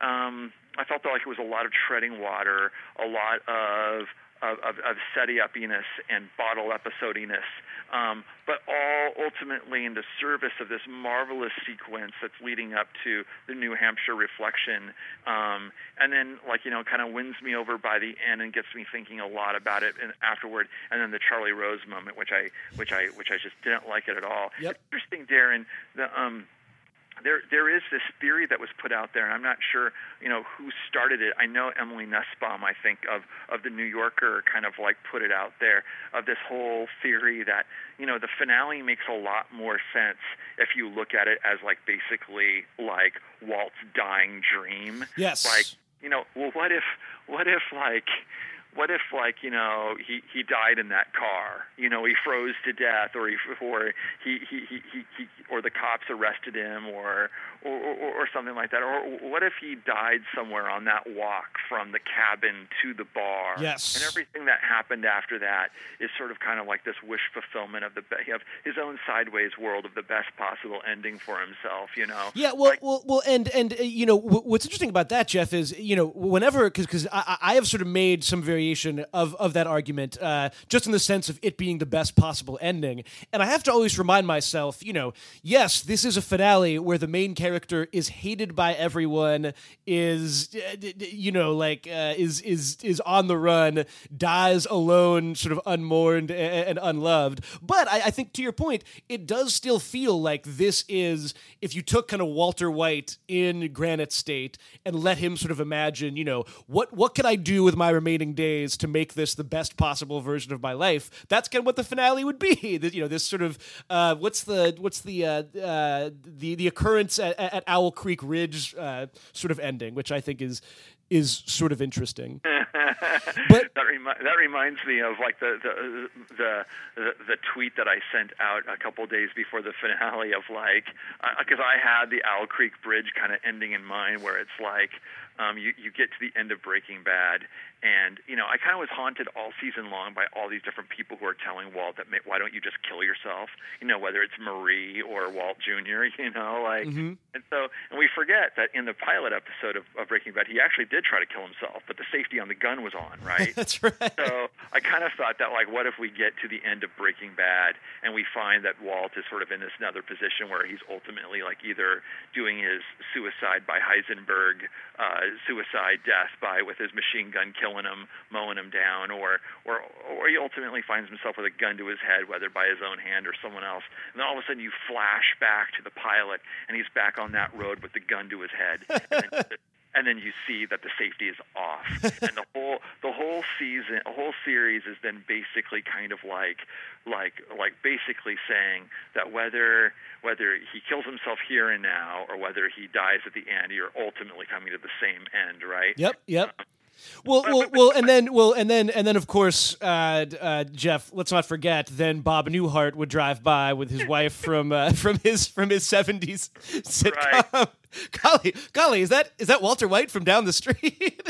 um, I felt like it was a lot of treading water, a lot of of, of, of setty uppiness and bottle episodiness, um, but all ultimately in the service of this marvelous sequence that's leading up to the New Hampshire reflection, um, and then like you know, kind of wins me over by the end and gets me thinking a lot about it and afterward, and then the Charlie Rose moment, which I which I which I just didn't like it at all. Yep. Interesting, Darren. The um, there there is this theory that was put out there, and I'm not sure you know who started it. I know Emily Nussbaum, I think of of the New Yorker, kind of like put it out there of this whole theory that you know the finale makes a lot more sense if you look at it as like basically like Walt's dying dream. Yes. Like you know, well, what if what if like what if like you know he he died in that car? You know he froze to death or he or he he he, he, or the cops arrested him or or, or or something like that? Or what if he died somewhere on that walk from the cabin to the bar? Yes. and everything that happened after that is sort of kind of like this wish fulfillment of the of his own sideways world of the best possible ending for himself you know? Yeah, well, well, well, and and uh, you know w- what's interesting about that, Jeff, is you know whenever because because I, I have sort of made some variation of of that argument, uh, just in the sense of it being the best possible ending, and I have to always remind myself, you know, yes, this is a finale where the main character is hated by everyone, is you know like uh, is is is on the run, dies alone, sort of unmourned and, and unloved. But I, I think to your point, it does still feel like this is if you took kind of Walter White in Granite State and let him sort of imagine, you know, what what can I do with my remaining days to make this the best possible version of my life? That's kind of what the finale would be. You know, this sort of uh, what's the what's the uh, uh, the the occurrence at, at Owl Creek Ridge uh, sort of ending, which I think is is sort of interesting. But- that remi- that reminds me of like the the, the the the tweet that I sent out a couple days before the finale of like because I had the Owl Creek Bridge kind of ending in mind where it's like um, you you get to the end of Breaking Bad and you know I kind of was haunted all season long by all these different people who are telling Walt that why don't you just kill yourself you know whether it's Marie or Walt Jr. you know like Mhm. and so and we forget that in the pilot episode of, of Breaking Bad he actually did did try to kill himself, but the safety on the gun was on, right? That's right. So I kind of thought that, like, what if we get to the end of Breaking Bad and we find that Walt is sort of in this another position where he's ultimately like either doing his suicide by Heisenberg, uh, suicide death by with his machine gun killing him, mowing him down, or or or he ultimately finds himself with a gun to his head, whether by his own hand or someone else. And then all of a sudden you flash back to the pilot, and he's back on that road with the gun to his head. And then, and then you see that the safety is off, and the whole the whole season, the whole series is then basically kind of like like like basically saying that whether whether he kills himself here and now or whether he dies at the end, you're ultimately coming to the same end, right? Yep, yep. Um, well, well, well, and then, well, and then, and then, of course, uh, uh, Jeff. Let's not forget. Then Bob Newhart would drive by with his wife from uh, from his from his seventies sitcom. Right. Golly, golly, is that is that Walter White from down the street?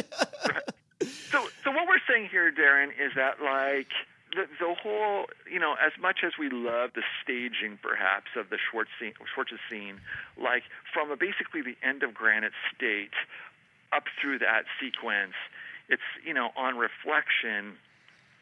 right. So, so what we're saying here, Darren, is that like the, the whole, you know, as much as we love the staging, perhaps, of the Schwartz scene, Schwartz's scene, like from a, basically the end of Granite State up through that sequence, it's you know on reflection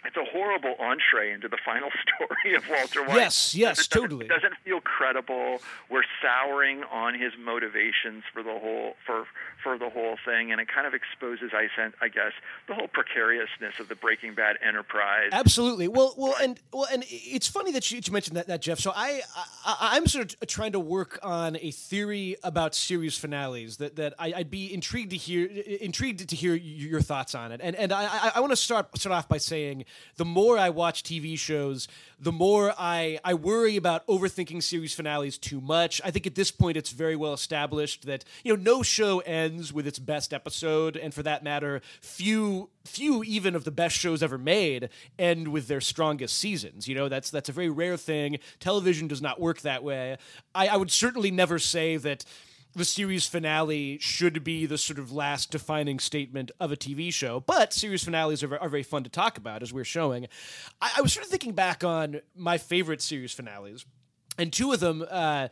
it's a horrible entree into the final story of Walter White. Yes, yes, it totally. It doesn't feel credible. We're souring on his motivations for the whole for for the whole thing, and it kind of exposes, I guess, the whole precariousness of the Breaking Bad enterprise. Absolutely. Well, well, and well, and it's funny that you, mentioned that, that Jeff. So I, I, am sort of trying to work on a theory about series finales that that I, would be intrigued to hear intrigued to hear your thoughts on it, and and I, I want to start start off by saying the more I watch TV shows, the more I, I worry about overthinking series finales too much. I think at this point it's very well established that you know no show ends with its best episode, and for that matter, few few even of the best shows ever made end with their strongest seasons. You know that's that's a very rare thing. Television does not work that way. I, I would certainly never say that the series finale should be the sort of last defining statement of a TV show. But series finales are, are very fun to talk about, as we're showing. I, I, was sort of thinking back on my favorite series finales. And two of them, uh,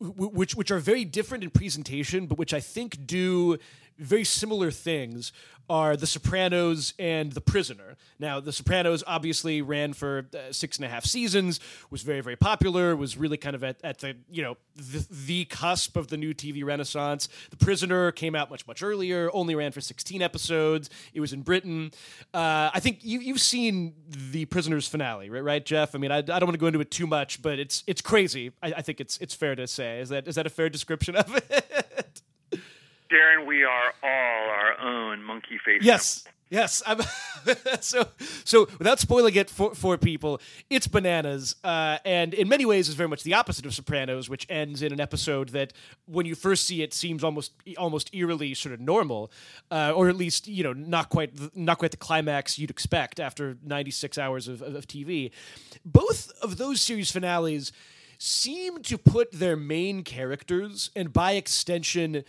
w- which which are very different in presentation, but which I think do very similar things are The Sopranos and The Prisoner. Now, The Sopranos obviously ran for uh, six and a half seasons, was very, very popular, was really kind of at, at the, you know, the, the, cusp of the new TV renaissance. The Prisoner came out much, much earlier, only ran for 16 episodes. It was in Britain. Uh, I think you, you've seen The Prisoner's finale, right, right Jeff? I mean, I, I don't want to go into it too much, but it's it's crazy. I, I think it's it's fair to say. Is that is that a fair description of it? Darren, we are all our own monkey face. Yes. Yes, so so. Without spoiling it for, for people, it's bananas, uh, and in many ways is very much the opposite of Sopranos, which ends in an episode that, when you first see it, seems almost almost eerily sort of normal, uh, or at least you know not quite not quite the climax you'd expect after ninety six hours of, of TV. Both of those series finales seem to put their main characters and by extension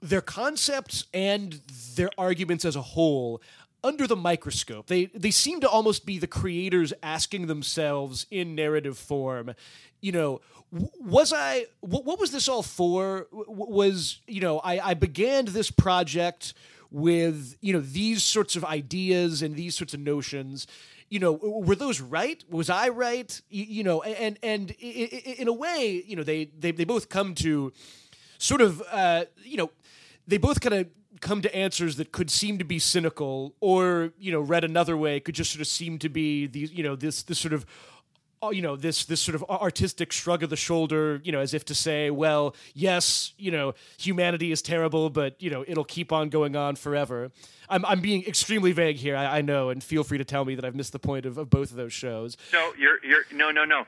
their concepts and their arguments as a whole under the microscope. They they seem to almost be the creators asking themselves in narrative form, you know, was I what, what was this all for? Was you know I, I began this project with you know these sorts of ideas and these sorts of notions you know were those right was i right you, you know and and in a way you know they they, they both come to sort of uh, you know they both kind of come to answers that could seem to be cynical or you know read another way could just sort of seem to be these you know this this sort of uh, you know this this sort of artistic shrug of the shoulder you know as if to say well yes you know humanity is terrible but you know it'll keep on going on forever. I'm, I'm being extremely vague here I, I know and feel free to tell me that i've missed the point of, of both of those shows. No you're you're no no no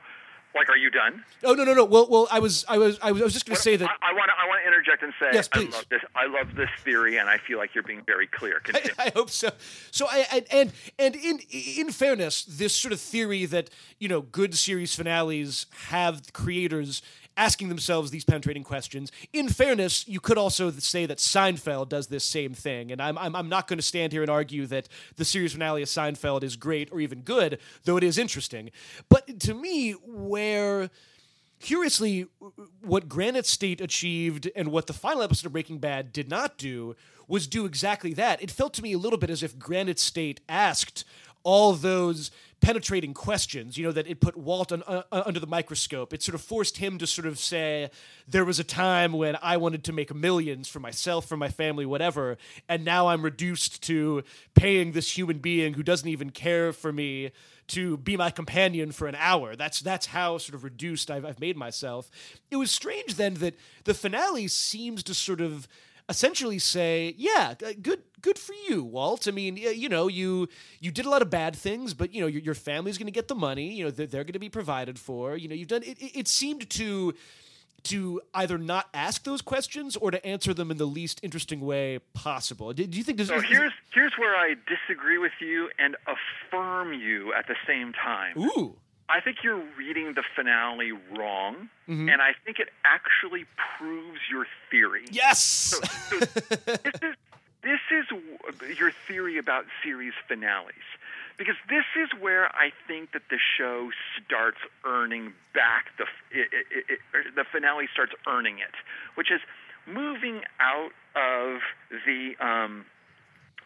like, are you done? Oh no no no. Well well, I was I was I was, just going to say that I want to I want to interject and say yes, please. I love this I love this theory and I feel like you're being very clear. I, I, hope so. So I, I, and and in in fairness, this sort of theory that you know good series finales have creators asking themselves these penetrating questions. In fairness, you could also say that Seinfeld does this same thing, and I'm, I'm, I'm not going to stand here and argue that the series finale of Seinfeld is great or even good, though it is interesting. But to me, where curiously, what Granite State achieved and what the final episode of Breaking Bad did not do was do exactly that. It felt to me a little bit as if Granite State asked all those penetrating questions, you know, that it put Walt on, uh, under the microscope. It sort of forced him to sort of say, there was a time when I wanted to make millions for myself, for my family, whatever, and now I'm reduced to paying this human being who doesn't even care for me to be my companion for an hour. That's that's how sort of reduced I've, I've made myself. It was strange then that the finale seems to sort of essentially say, yeah, good good for you, Walt. I mean, you know, you you did a lot of bad things, but you know, your, your family's going to get the money. You know, they're, they're going to be provided for. You know, you've done. It, it seemed to to either not ask those questions or to answer them in the least interesting way possible. Do, do you think? This, so is, here's here's where I disagree with you and affirm you at the same time. Ooh. I think you're reading the finale wrong, mm-hmm. and I think it actually proves your theory. Yes. So, so this, is, this is your theory about series finales, because this is where I think that the show starts earning back the it, it, it, the finale starts earning it, which is moving out of the um,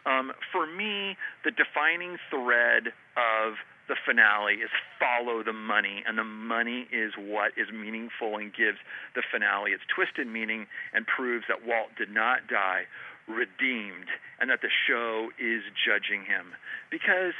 um, for me the defining thread of the finale is follow the money, and the money is what is meaningful and gives the finale its twisted meaning and proves that Walt did not die redeemed and that the show is judging him. Because,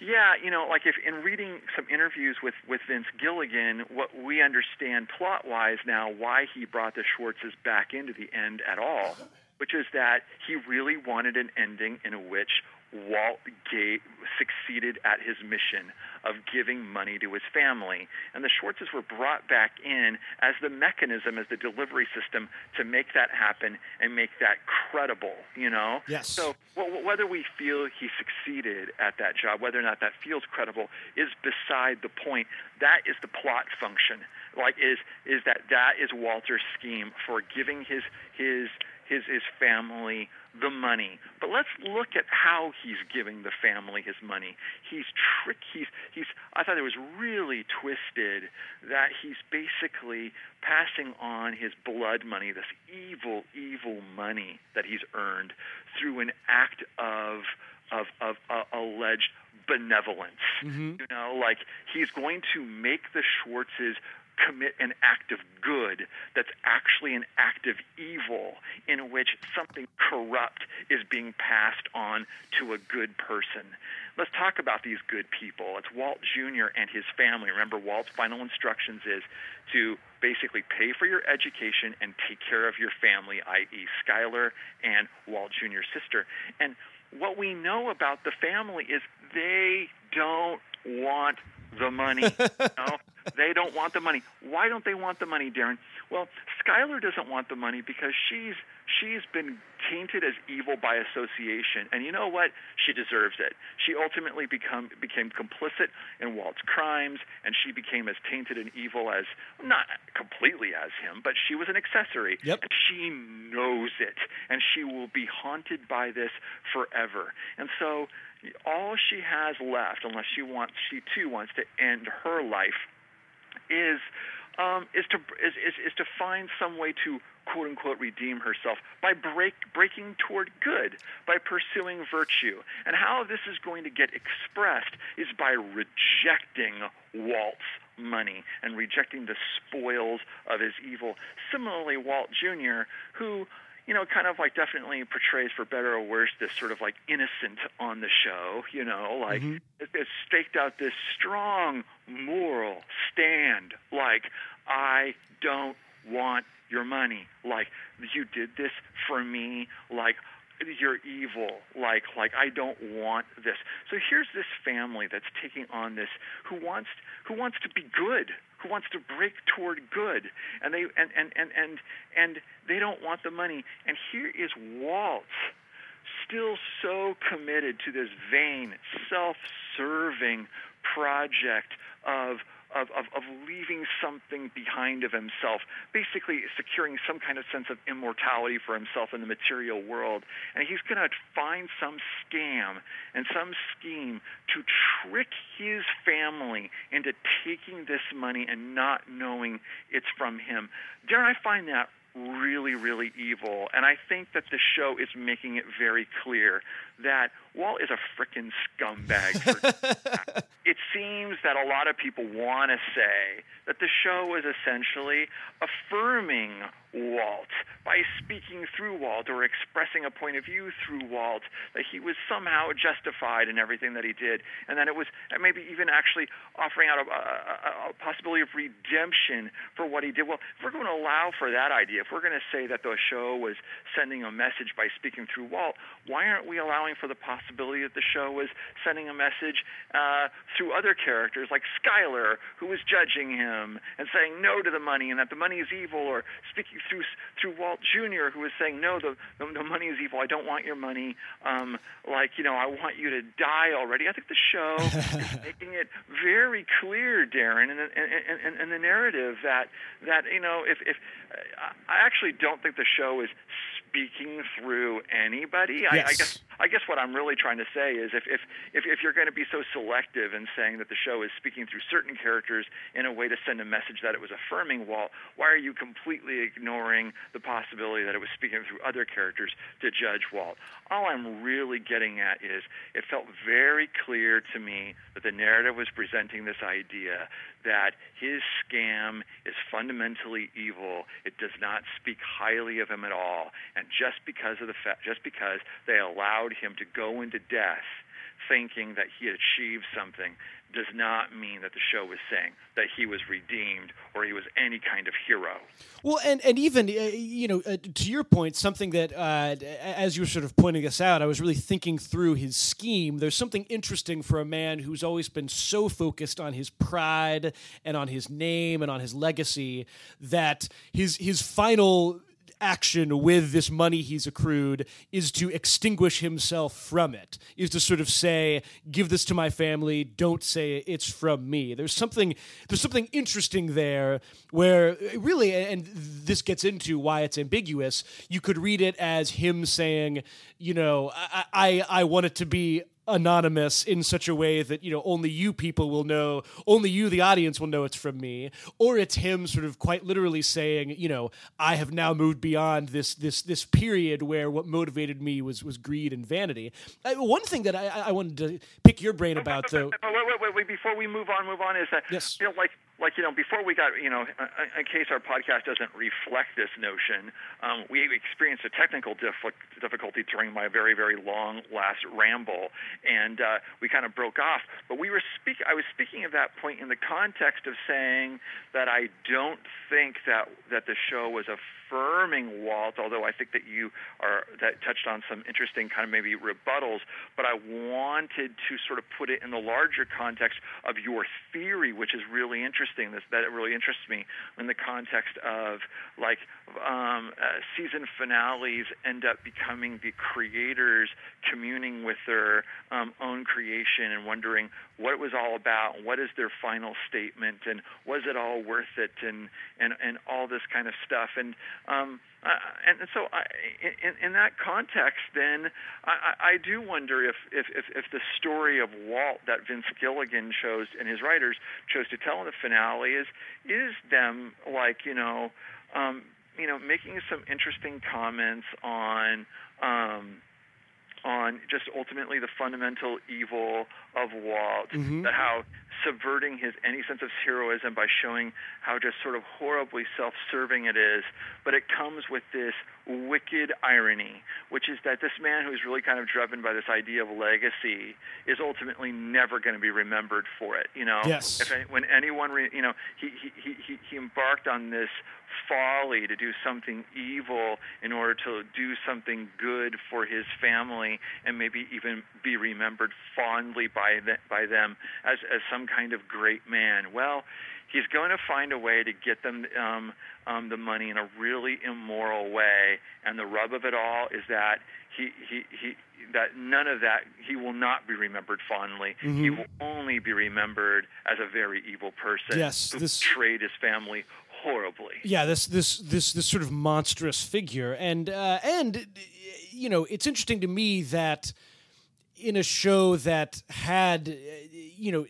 yeah, you know, like if in reading some interviews with, with Vince Gilligan, what we understand plot wise now why he brought the Schwartzes back into the end at all, which is that he really wanted an ending in which Walt gave, succeeded at his mission of giving money to his family. And the Schwartzes were brought back in as the mechanism, as the delivery system to make that happen and make that credible, you know? Yes. So well, whether we feel he succeeded at that job, whether or not that feels credible, is beside the point. That is the plot function. Like, is, is that that is Walter's scheme for giving his, his, his, his family the money. But let's look at how he's giving the family his money. He's trick. He's he's. I thought it was really twisted that he's basically passing on his blood money, this evil, evil money that he's earned through an act of of of uh, alleged benevolence. Mm-hmm. You know, like he's going to make the Schwartzes commit an act of good that's actually an act of evil in which something corrupt is being passed on to a good person. Let's talk about these good people. It's Walt Jr. and his family. Remember, Walt's final instructions is to basically pay for your education and take care of your family, i.e., Skyler and Walt Jr.'s sister. And what we know about the family is they don't want the money. know? They don't want the money. Why don't they want the money, Darren? Well, Skyler doesn't want the money because she's she's been tainted as evil by association, and you know what? She deserves it. She ultimately become became complicit in Walt's crimes, and she became as tainted and evil as not completely as him, but she was an accessory. Yep. And she knows it, and she will be haunted by this forever. And so all she has left, unless she wants, she too wants to end her life is um, is to is, is, is to find some way to quote unquote redeem herself by break breaking toward good, by pursuing virtue. And how this is going to get expressed is by rejecting Walt's money and rejecting the spoils of his evil. Similarly, Walt Jr., who you know, kind of like definitely portrays for better or worse this sort of like innocent on the show, you know, like mm-hmm. it, it's staked out this strong moral stand, like I don't want your money, like you did this for me, like you're evil. Like like i don't want this. So here's this family that's taking on this who wants who wants to be good wants to break toward good. And they and and and and, and they don't want the money. And here is Walt still so committed to this vain self-serving project of of, of, of leaving something behind of himself, basically securing some kind of sense of immortality for himself in the material world. And he's going to find some scam and some scheme to trick his family into taking this money and not knowing it's from him. Darren, I find that really, really evil. And I think that the show is making it very clear that Walt is a frickin' scumbag. it seems that a lot of people want to say that the show is essentially affirming Walt by speaking through Walt or expressing a point of view through Walt, that he was somehow justified in everything that he did, and that it was maybe even actually offering out a, a, a possibility of redemption for what he did. Well, if we're going to allow for that idea, if we're going to say that the show was sending a message by speaking through Walt, why aren't we allowing for the possibility that the show was sending a message uh, through other characters like Skyler, who was judging him and saying no to the money and that the money is evil, or speaking through through Walt Jr., who was saying no, the the, the money is evil. I don't want your money. Um, like you know, I want you to die already. I think the show is making it very clear, Darren, and and, and, the narrative that that you know, if if I actually don't think the show is speaking through anybody. Yes. I, I guess I guess what I'm really trying to say is if, if, if, if you're going to be so selective in saying that the show is speaking through certain characters in a way to send a message that it was affirming Walt, why are you completely ignoring the possibility that it was speaking through other characters to judge Walt? All I'm really getting at is it felt very clear to me that the narrative was presenting this idea that his scam is fundamentally evil. It does not speak highly of him at all. And just because of the fa- just because they allowed him to go into death thinking that he had achieved something does not mean that the show was saying that he was redeemed or he was any kind of hero. Well, and and even uh, you know uh, to your point, something that uh, as you were sort of pointing us out, I was really thinking through his scheme. There's something interesting for a man who's always been so focused on his pride and on his name and on his legacy that his his final action with this money he's accrued is to extinguish himself from it, is to sort of say, give this to my family, don't say it's from me. There's something there's something interesting there where really and this gets into why it's ambiguous. You could read it as him saying, you know, I I, I want it to be anonymous in such a way that you know only you people will know only you the audience will know it's from me or it's him sort of quite literally saying you know i have now moved beyond this this this period where what motivated me was was greed and vanity uh, one thing that I, I wanted to pick your brain about though wait, wait, wait, wait, before we move on move on is that yes. you know like like you know before we got you know in case our podcast doesn't reflect this notion um, we experienced a technical difficulty during my very very long last ramble and uh, we kind of broke off. But we were speak I was speaking at that point in the context of saying that I don't think that that the show was a affirming Walt, although I think that you are that touched on some interesting kind of maybe rebuttals. But I wanted to sort of put it in the larger context of your theory, which is really interesting. This that really interests me in the context of like um, uh, season finales end up becoming the creators communing with their um, own creation and wondering what it was all about, what is their final statement, and was it all worth it, and and and all this kind of stuff. And um, uh, and so, I, in, in that context, then I, I do wonder if, if, if, if the story of Walt that Vince Gilligan chose and his writers chose to tell in the finale is is them like you know, um, you know, making some interesting comments on. Um, on just ultimately the fundamental evil of Walt, mm-hmm. that how subverting his any sense of heroism by showing how just sort of horribly self-serving it is, but it comes with this wicked irony, which is that this man who's really kind of driven by this idea of legacy is ultimately never going to be remembered for it. You know, yes. if when anyone, re, you know, he, he he he embarked on this folly to do something evil in order to do something good for his family and maybe even be remembered fondly by the, by them as as some kind of great man. Well, he's going to find a way to get them um, um, the money in a really immoral way, and the rub of it all is that he he he that none of that he will not be remembered fondly. Mm-hmm. He will only be remembered as a very evil person yes, who this... betrayed his family horribly. Yeah, this this this this sort of monstrous figure, and uh, and you know, it's interesting to me that in a show that had, you know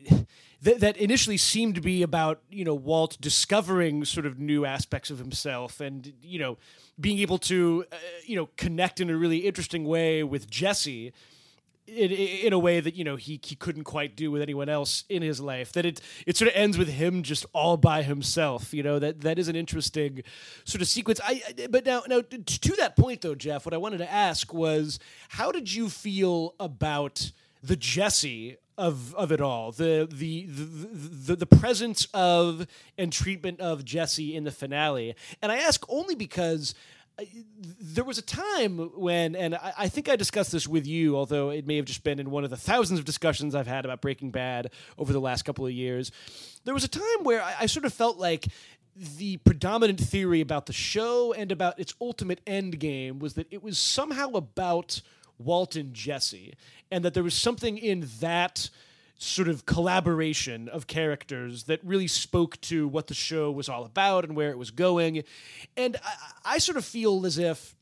that, that initially seemed to be about you know Walt discovering sort of new aspects of himself and you know being able to uh, you know connect in a really interesting way with Jesse in, in a way that you know he he couldn't quite do with anyone else in his life. That it it sort of ends with him just all by himself. You know that that is an interesting sort of sequence. I but now now to that point though, Jeff, what I wanted to ask was how did you feel about the Jesse of of it all the the, the the the presence of and treatment of Jesse in the finale and I ask only because there was a time when, and I, I, think I discussed this with you, although it may have just been in one of the thousands of discussions I've had about Breaking Bad over the last couple of years. There was a time where I, I sort of felt like the predominant theory about the show and about its ultimate end game was that it was somehow about Walt and Jesse, and that there was something in that sort of collaboration of characters that really spoke to what the show was all about and where it was going. And I, I sort of feel as if,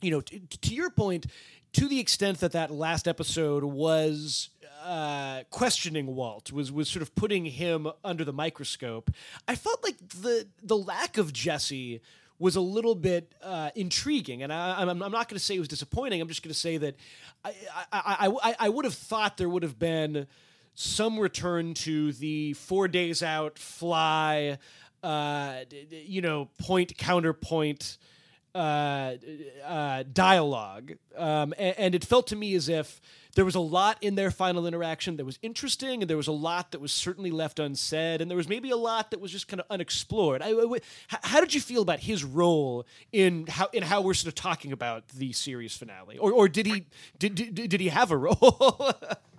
you know, t- to your point, to the extent that that last episode was uh, questioning Walt, was was sort of putting him under the microscope, I felt like the the lack of Jesse was a little bit uh, intriguing, and I, am not going to say it was disappointing. I'm just going to say that I I, I, I would have thought there would have been some return to the four days out fly, uh, you know, point counterpoint uh, uh, dialogue, um, and, and, it felt to me as if there was a lot in their final interaction that was interesting, and there was a lot that was certainly left unsaid, and there was maybe a lot that was just kind of unexplored. How did you feel about his role in how in how we're sort of talking about the series finale, or or did he did did, did he have a role?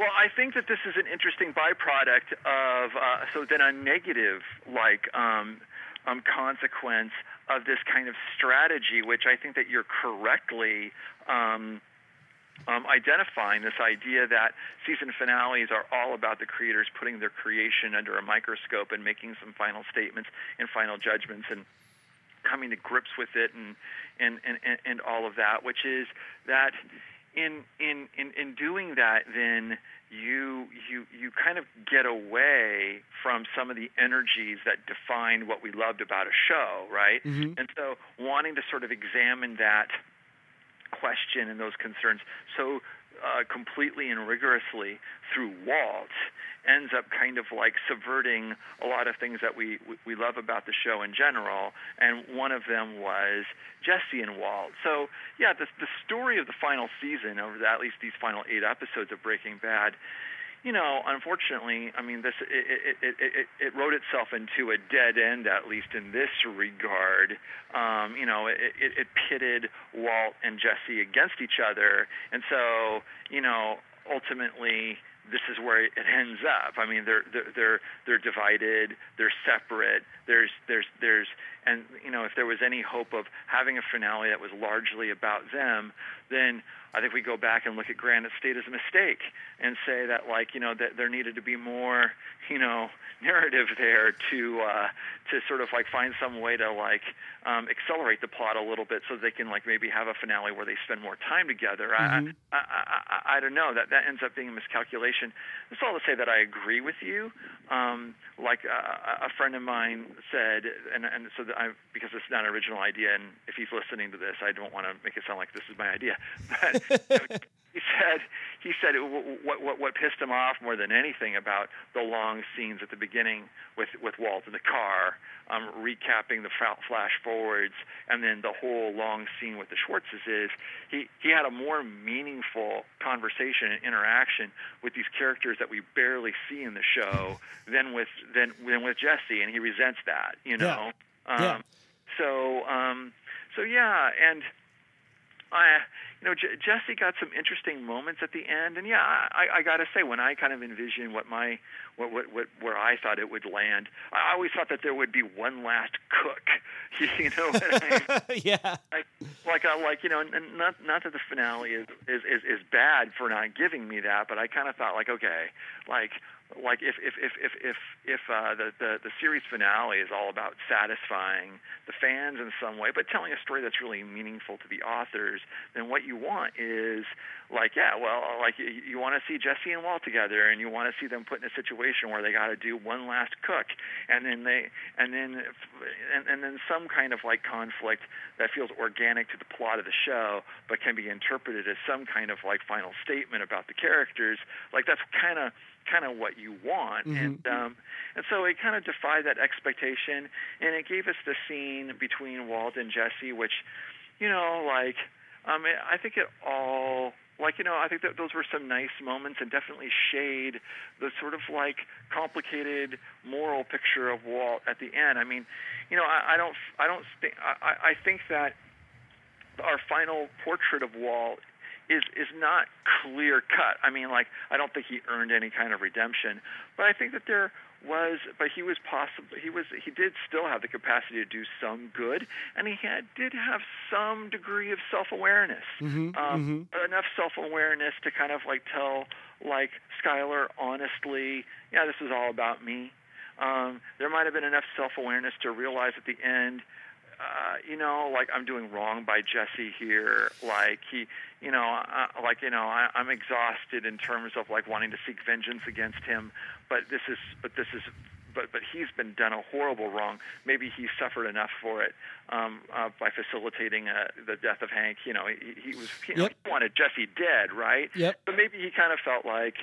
Well, I think that this is an interesting byproduct of uh, so then a negative like um, um, consequence of this kind of strategy, which I think that you're correctly um, um, identifying this idea that season finales are all about the creators putting their creation under a microscope and making some final statements and final judgments and coming to grips with it and and and, and all of that, which is that in in in in doing that, then you you you kind of get away from some of the energies that define what we loved about a show, right? Mm-hmm. And so, wanting to sort of examine that question and those concerns so uh, completely and rigorously through Walt ends up kind of like subverting a lot of things that we we love about the show in general. And one of them was Jesse and Walt. So yeah, the the story of the final season, over the, at least these final eight episodes of Breaking Bad, you know, unfortunately, I mean, this it, it, it, it, wrote itself into a dead end, at least in this regard. Um, you know, it, it, it pitted Walt and Jesse against each other, and so you know, ultimately, this is where it ends up. I mean, they're they're they're, they're divided, they're separate. There's there's there's and you know, if there was any hope of having a finale that was largely about them, then I think we go back and look at Granite State as a mistake and say that like you know that there needed to be more you know narrative there to uh, to sort of like find some way to like um, accelerate the plot a little bit so they can like maybe have a finale where they spend more time together. Mm-hmm. I, I, I I don't know that that ends up being a miscalculation. That's all to say that I agree with you. Um, like uh, a friend of mine said, and and so that I because it's not an original idea, and if he's listening to this, I don't want to make it sound like this is my idea, but he said he said what, what what pissed him off more than anything about the long scenes at the beginning with with Walt in the car, um, recapping the flash forwards, and then the whole long scene with the Schwartzes is he he had a more meaningful conversation and interaction with these characters that we barely see in the show than with than than with Jesse, and he resents that, you know. Yeah. Um, yeah. So um, so yeah, and I you know, J- Jesse got some interesting moments at the end, and yeah, I, I got to say, when I kind of envisioned what my what, what what where I thought it would land, I always thought that there would be one last cook. you know what I mean? yeah. Like, like, uh, like you know, and not not that the finale is is is, is bad for not giving me that, but I kind of thought like, okay, like like if if if if if, if uh, the, the the series finale is all about satisfying the fans in some way, but telling a story that's really meaningful to the authors, then what you want is like, yeah, well, like you, you want to see Jesse and Walt together, and you want to see them put in a situation where they got to do one last cook, and then they, and then, and, and then some kind of like conflict that feels organic to the plot of the show, but can be interpreted as some kind of like final statement about the characters. Like that's kind of kind of what you want, mm-hmm. and um, and so it kind of defied that expectation, and it gave us the scene between Walt and Jesse, which, you know, like. Um, I think it all like you know i think that those were some nice moments and definitely shade the sort of like complicated moral picture of walt at the end i mean you know i, I don't i don't think I, I think that our final portrait of walt is is not clear cut i mean like i don't think he earned any kind of redemption but i think that there was, but he was possible. He was. He did still have the capacity to do some good, and he had did have some degree of self awareness. Mm-hmm, um, mm-hmm. Enough self awareness to kind of like tell like Skyler honestly, yeah, this is all about me. Um, there might have been enough self awareness to realize at the end uh, you know, like I'm doing wrong by Jesse here. Like he, you know, uh, like you know, I, I'm exhausted in terms of like wanting to seek vengeance against him. But this is, but this is, but but he's been done a horrible wrong. Maybe he suffered enough for it um, uh, by facilitating uh, the death of Hank. You know, he, he was, you know, he wanted Jesse dead, right? Yep. But maybe he kind of felt like.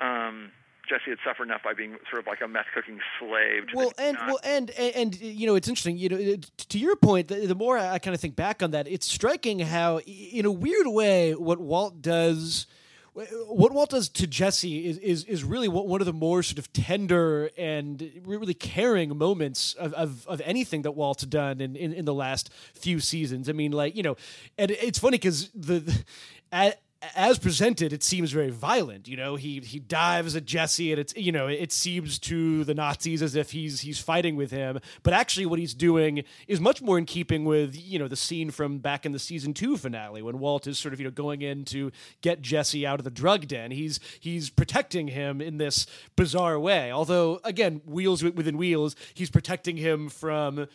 Um, Jesse had suffered enough by being sort of like a meth cooking slave. Well, and well, and, and, and you know, it's interesting. You know, to your point, the, the more I kind of think back on that, it's striking how, in a weird way, what Walt does what Walt does to Jesse is, is is really one of the more sort of tender and really caring moments of, of, of anything that Walt's done in, in, in, the last few seasons. I mean, like you know, and it's funny because the, the at, as presented, it seems very violent. You know, he he dives at Jesse, and it's you know it seems to the Nazis as if he's he's fighting with him, but actually what he's doing is much more in keeping with you know the scene from back in the season two finale when Walt is sort of you know going in to get Jesse out of the drug den. He's he's protecting him in this bizarre way. Although again, wheels within wheels, he's protecting him from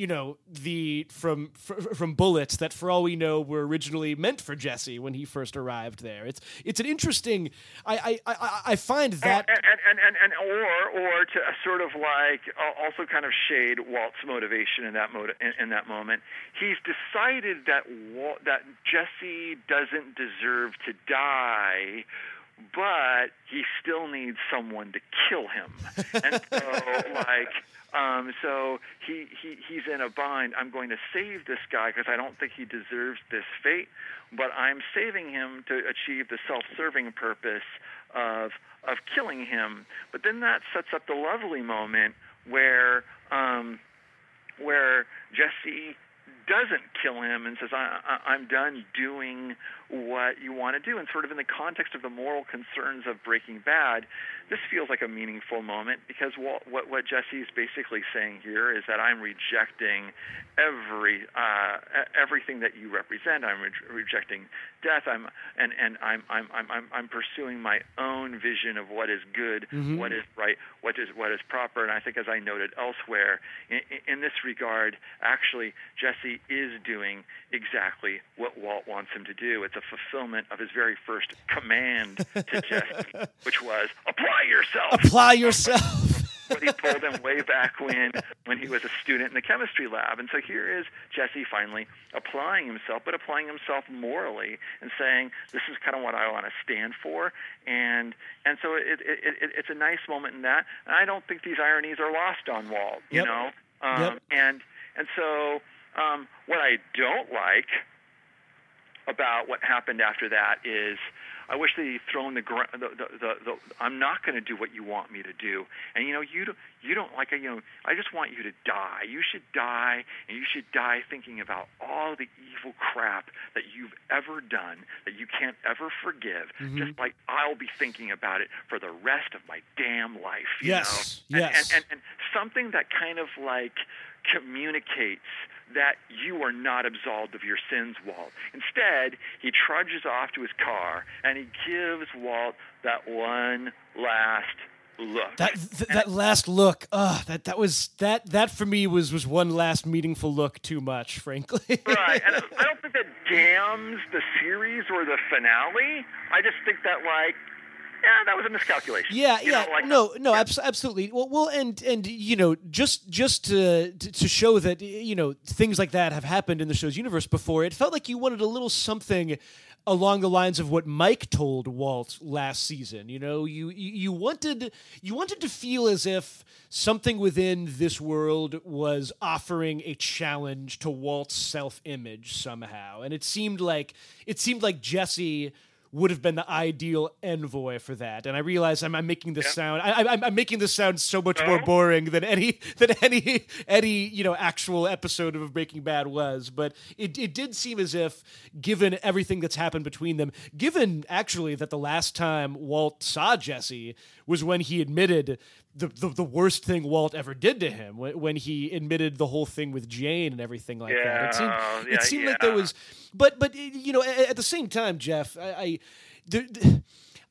you know the from from bullets that for all we know were originally meant for Jesse when he first arrived there. It's it's an interesting. I I, I, I find that and, and, and, and, or or to sort of like also kind of shade Walt's motivation in that mode in, in that moment. He's decided that Walt, that Jesse doesn't deserve to die but he still needs someone to kill him. And so, like, um, so he, he he's in a bind. I'm going to save this guy because I don't think he deserves this fate, but I'm saving him to achieve the self-serving purpose of of killing him. But then that sets up the lovely moment where um, where Jesse doesn't kill him and says, I, I, I'm done doing what you want to do. And sort of in the context of the moral concerns of Breaking Bad, this feels like a meaningful moment because what, what, what Jesse's basically saying here is that I'm rejecting every uh, everything that you represent. I'm re- rejecting death. I'm and, and I'm, I'm, I'm, I'm pursuing my own vision of what is good, mm-hmm. what is right, what is what is proper. And I think, as I noted elsewhere, in, in this regard, actually, Jesse is doing exactly what Walt wants him to do. It's a fulfillment of his very first command to Jesse, which was apply yourself. Apply yourself. what he told him way back when when he was a student in the chemistry lab. And so here is Jesse finally applying himself, but applying himself morally and saying, "This is kind of what I want to stand for." And and so it, it, it, it's a nice moment in that. And I don't think these ironies are lost on Walt. You yep. know, um, yep. and and so um, what I don't like about what happened after that is I wish he'd thrown the, the, the, the, the I'm not going to do what you want me to do. And you know, you don't, you don't like, I you know, I just want you to die. You should die, and you should die thinking about all the evil crap that you've ever done that you can't ever forgive. Mm-hmm. Just like I'll be thinking about it for the rest of my damn life. You yes, know? yes. And, and, and, and something that kind of like communicates that you are not absolved of your sins, Walt. Instead, he trudges off to his car and he gives Walt that one last look. That th- that last look, uh, that that was that that for me was was one last meaningful look too much, frankly. right, and I don't think that damns the series or the finale. I just think that like yeah, that was a miscalculation. Yeah, You yeah, know, like, no, uh, no, abs- absolutely. Well, well, and and you know, just just to to show that you know things like that have happened in the show's universe before, it felt like you wanted a little something along the lines of what Mike told Walt last season. You know, you you you wanted you wanted to feel as if something within this world was offering a challenge to Walt's self-image somehow, and it seemed like it seemed like Jesse would have been the ideal envoy for that. And I realize I'm, I'm making this sound I, I'm making this sound so much more boring than any than any any you know actual episode of Breaking Bad was. But it it did seem as if, given everything that's happened between them, given actually that the last time Walt saw Jesse was when he admitted. The, the, the worst thing Walt ever did to him when, when he admitted the whole thing with Jane and everything like that. It seemed, Yeah, it seemed like there was but but you know at, at the same time jeff i, I there, th-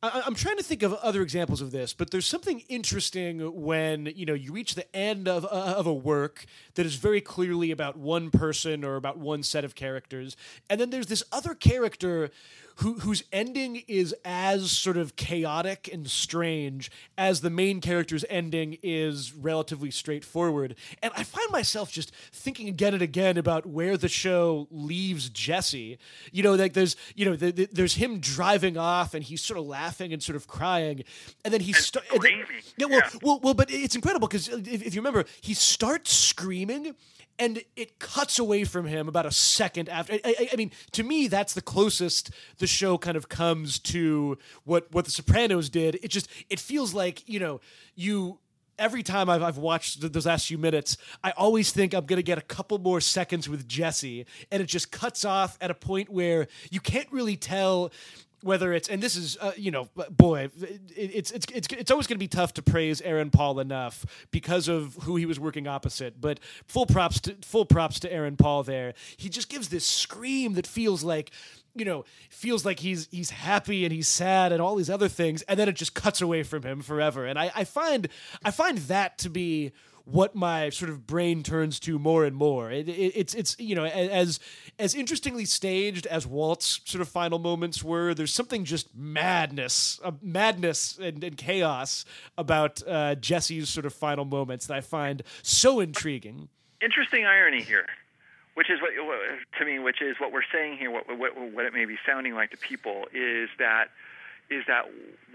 I, I'm trying to think of other examples of this, but there's something interesting when you know you reach the end of uh, of a work that is very clearly about one person or about one set of characters, and then there's this other character who, whose ending is as sort of chaotic and strange as the main character's ending is relatively straightforward. And I find myself just thinking again and again about where the show leaves Jesse. You know, like there's you know the, the, there's him driving off and he's sort of laughing and sort of crying, and then he starts. Yeah, well, Yeah. well, well, but it's incredible because uh, if, if you remember, he starts screaming. And it cuts away from him about a second after. I, I, I mean, to me, that's the closest the show kind of comes to what what The Sopranos did. It just it feels like you know you every time I've, I've watched those last few minutes, I always think I'm going to get a couple more seconds with Jesse, and it just cuts off at a point where you can't really tell whether it's and this is uh, you know boy it, it's it's it's it's always going to be tough to praise Aaron Paul enough because of who he was working opposite but full props to full props to Aaron Paul there. He just gives this scream that feels like you know feels like he's he's happy and he's sad and all these other things and then it just cuts away from him forever. And I, I find I find that to be what my sort of brain turns to more and more. It, it, it's it's you know as as interestingly staged as Walt's sort of final moments were. There's something just madness, uh, madness and, and chaos about uh, Jesse's sort of final moments that I find so intriguing. interesting irony here, which is what to me, which is what we're saying here. What what, what it may be sounding like to people is that is that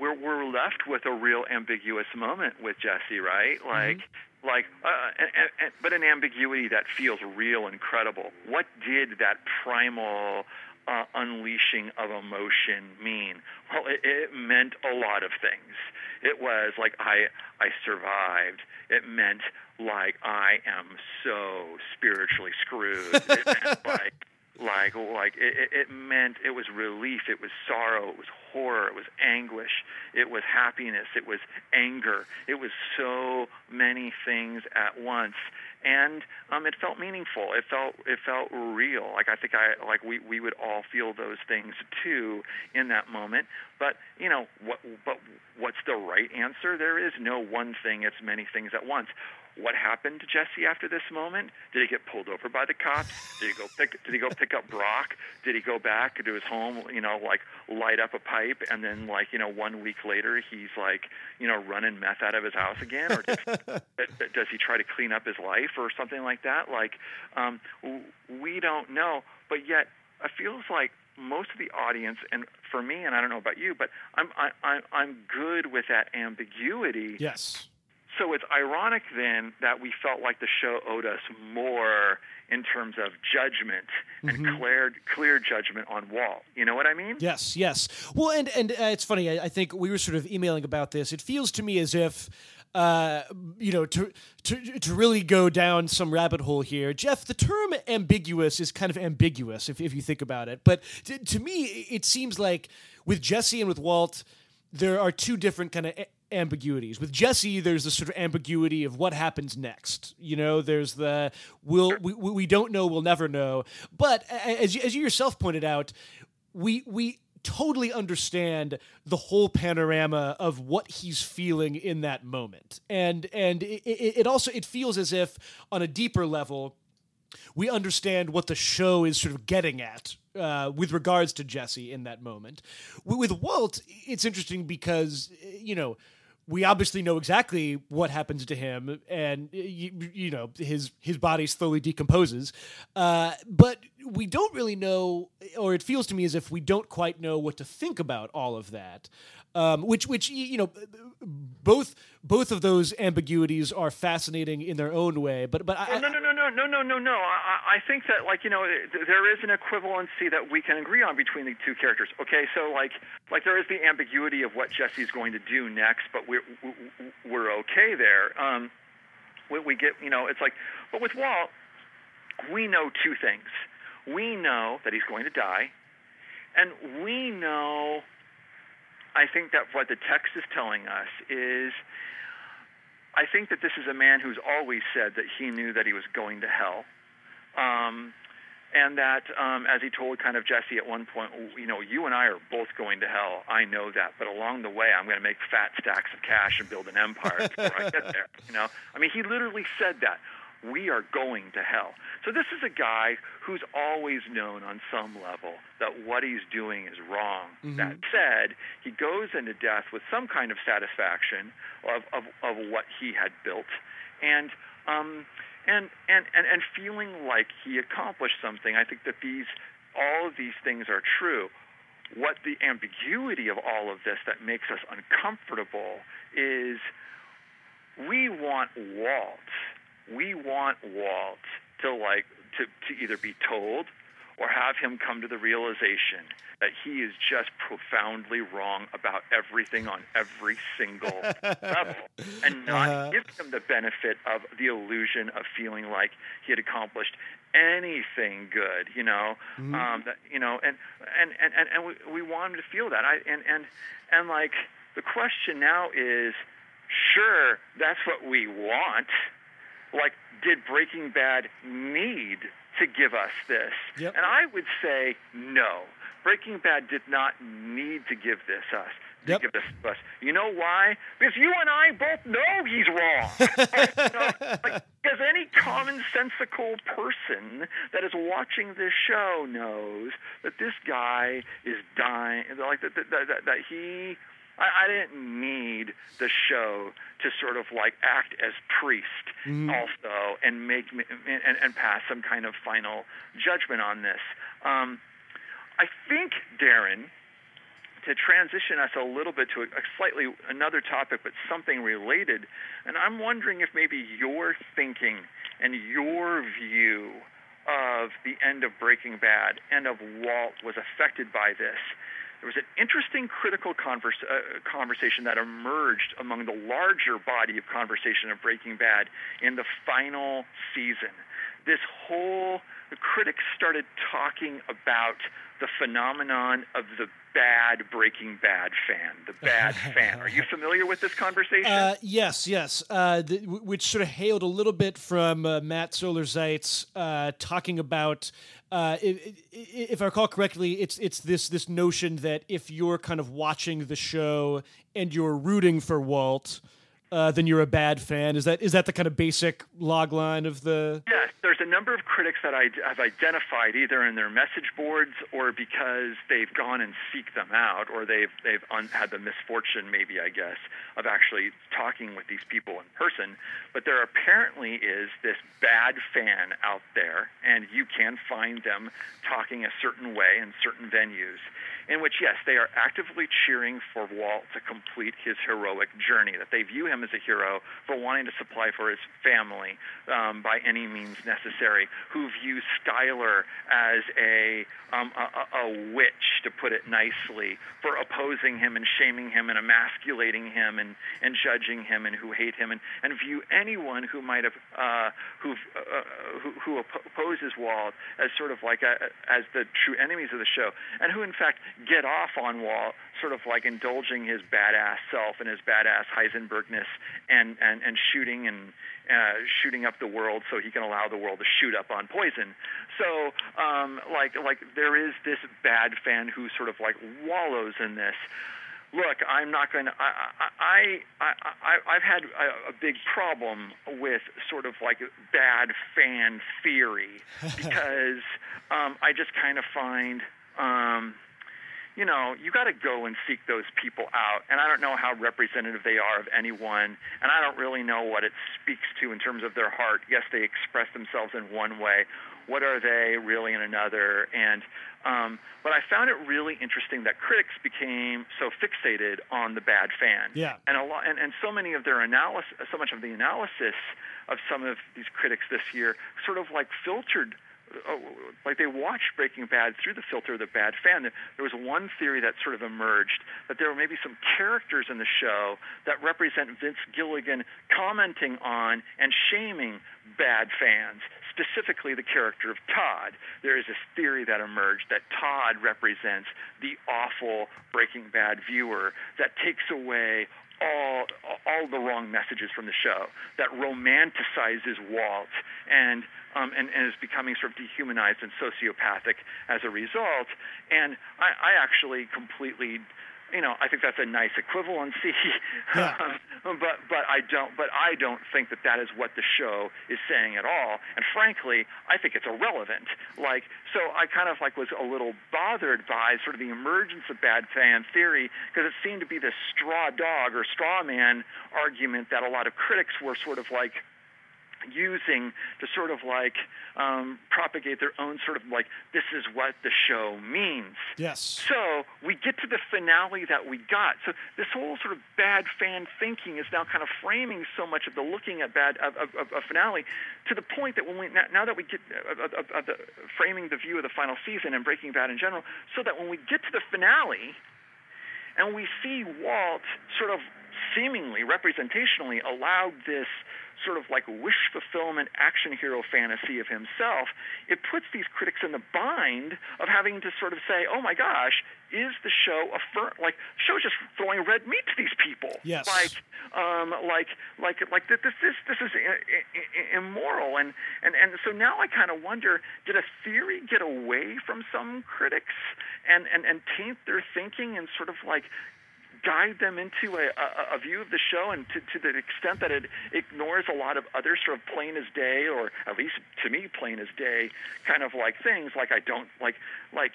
we're we're left with a real ambiguous moment with Jesse, right? Like. Like, uh, and, and, and, but an ambiguity that feels real and credible. What did that primal uh, unleashing of emotion mean? Well, it, it meant a lot of things. It was like I I survived. It meant like I am so spiritually screwed. It meant like like like it, it- meant it was relief. It was sorrow. It was horror. It was anguish. It was happiness. It was anger. It was so many things at once and um, it felt meaningful. It felt it felt real. Like I think I like we, we would all feel those things too in that moment. But you know what? But what's the right answer? There is no one thing. It's many things at once. What happened to Jesse after this moment? Did he get pulled over by the cops? Did he go pick? Did he go pick up Brock? Did he go back to his home? You know, like light up a pipe, and then like you know, one week later, he's like you know running meth out of his house again, or did, does he try to clean up his life or something like that? Like um, we don't know, but yet it feels like most of the audience, and for me, and I don't know about you, but I'm I, I, I'm good with that ambiguity. Yes. So it's ironic then that we felt like the show owed us more in terms of judgment and clear clear judgment on Walt. You know what I mean? Yes, yes. Well, and and uh, it's funny. I, I think we were sort of emailing about this. It feels to me as if, uh, you know, to to to really go down some rabbit hole here, Jeff. The term ambiguous is kind of ambiguous if if you think about it. But to, to me, it seems like with Jesse and with Walt, there are two different kind of. Ambiguities with Jesse there's this sort of ambiguity of what happens next you know there's the we'll, we we don't know we'll never know but as you, as you yourself pointed out we we totally understand the whole panorama of what he's feeling in that moment. And and it, it, also it feels as if on a deeper level we understand what the show is sort of getting at uh, with regards to Jesse in that moment. With Walt, it's interesting because you know we obviously know exactly what happens to him, and you, you know his his body slowly decomposes. Uh, but we don't really know, or it feels to me as if we don't quite know what to think about all of that um, which which you know both both of those ambiguities are fascinating in their own way. But but I, no no no no no no no no. I, I think that like you know there is an equivalency that we can agree on between the two characters. Okay, so like like there is the ambiguity of what Jesse's going to do next, but we're we're okay there. Um, we, we get you know it's like but with Walt we know two things. We know that he's going to die, and we know I think that what the text is telling us is I think that this is a man who's always said that he knew that he was going to hell. Um, and that, um, as he told kind of Jesse at one point, you know, you and I are both going to hell. I know that, but along the way, I'm going to make fat stacks of cash and build an empire before I get there. You know, I mean, he literally said that we are going to hell. So this is a guy who's always known on some level that what he's doing is wrong. Mm-hmm. That said, he goes into death with some kind of satisfaction of, of, of what he had built. And um, and, and, and, and feeling like he accomplished something. I think that these all of these things are true. What the ambiguity of all of this that makes us uncomfortable is we want Walt we want Walt to like to, to either be told or have him come to the realization that he is just profoundly wrong about everything on every single level and not uh-huh. give him the benefit of the illusion of feeling like he had accomplished anything good you know mm-hmm. um that you know and and and and, and we, we want him to feel that i and and and like the question now is sure that's what we want like, did Breaking Bad need to give us this? Yep. And I would say no. Breaking Bad did not need to give this us. To yep. give this to us. You know why? Because you and I both know he's wrong. you know, like, because any commonsensical person that is watching this show knows that this guy is dying. Like that, that, that, that he I, I didn't need the show to sort of like act as priest mm. also and make me, and, and pass some kind of final judgment on this. Um, I think, Darren, to transition us a little bit to a, a slightly another topic, but something related, and I'm wondering if maybe your thinking and your view of the end of Breaking Bad and of Walt was affected by this there was an interesting critical converse, uh, conversation that emerged among the larger body of conversation of Breaking Bad in the final season. This whole, the critics started talking about the phenomenon of the bad Breaking Bad fan, the bad fan. Are you familiar with this conversation? Uh, yes, yes. Uh, the, which sort of hailed a little bit from uh, Matt Zoller Seitz uh, talking about uh, if I recall correctly, it's it's this this notion that if you're kind of watching the show and you're rooting for Walt, uh, then you're a bad fan. Is that is that the kind of basic log line of the? Yes, there's a number of critics that I have identified either in their message boards or because they've gone and seek them out, or they've they've un- had the misfortune, maybe I guess, of actually talking with these people in person. But there apparently is this bad fan out there, and you can find them talking a certain way in certain venues in which, yes, they are actively cheering for Walt to complete his heroic journey, that they view him as a hero for wanting to supply for his family um, by any means necessary, who view Skyler as a, um, a, a witch, to put it nicely, for opposing him and shaming him and emasculating him and, and judging him and who hate him and, and view anyone who might have uh, who, uh, who who opposes Walt as sort of like a, as the true enemies of the show, and who in fact get off on Walt, sort of like indulging his badass self and his badass Heisenbergness and and and shooting and uh, shooting up the world so he can allow the world to shoot up on poison. So um, like like there is this bad fan who sort of like wallows in this look, I'm not going to. I, I, I, I've had a, a big problem with sort of like bad fan theory because um, I just kind of find. Um, you know, you got to go and seek those people out. And I don't know how representative they are of anyone, and I don't really know what it speaks to in terms of their heart. Yes, they express themselves in one way. What are they really in another? And um, but I found it really interesting that critics became so fixated on the bad fan. Yeah. And a lot, and, and so many of their analysis, so much of the analysis of some of these critics this year, sort of like filtered Oh, like they watched Breaking Bad through the filter of the bad fan. There was one theory that sort of emerged that there were maybe some characters in the show that represent Vince Gilligan commenting on and shaming bad fans, specifically the character of Todd. There is this theory that emerged that Todd represents the awful Breaking Bad viewer that takes away all all the wrong messages from the show that romanticizes Walt and um, and, and is becoming sort of dehumanized and sociopathic as a result. And I, I actually completely you know, I think that's a nice equivalency. Yeah. Um, but but I don't but I don't think that that is what the show is saying at all. And frankly, I think it's irrelevant. Like so, I kind of like was a little bothered by sort of the emergence of bad fan theory because it seemed to be this straw dog or straw man argument that a lot of critics were sort of like using to sort of like um, propagate their own sort of like this is what the show means. Yes. So we get to the finale that we got. So this whole sort of bad fan thinking is now kind of framing so much of the looking at bad of, of, of a finale to the point that when we now, that we get uh, of, of the, framing the view of the final season and Breaking Bad in general, so that when we get to the finale and we see Walt sort of seemingly representationally allowed this sort of like wish fulfillment action hero fantasy of himself, it puts these critics in the bind of having to sort of say, "Oh my gosh, is the show affirm like show just throwing red meat to these people?" Yes. Like, um, like, like, like this, this, this is immoral, and and and so now I kind of wonder: did a theory get away from some critics and and and taint their thinking and sort of like guide them into a, a, a view of the show, and to, to the extent that it ignores a lot of other sort of plain as day, or at least to me, plain as day kind of like things. Like I don't like like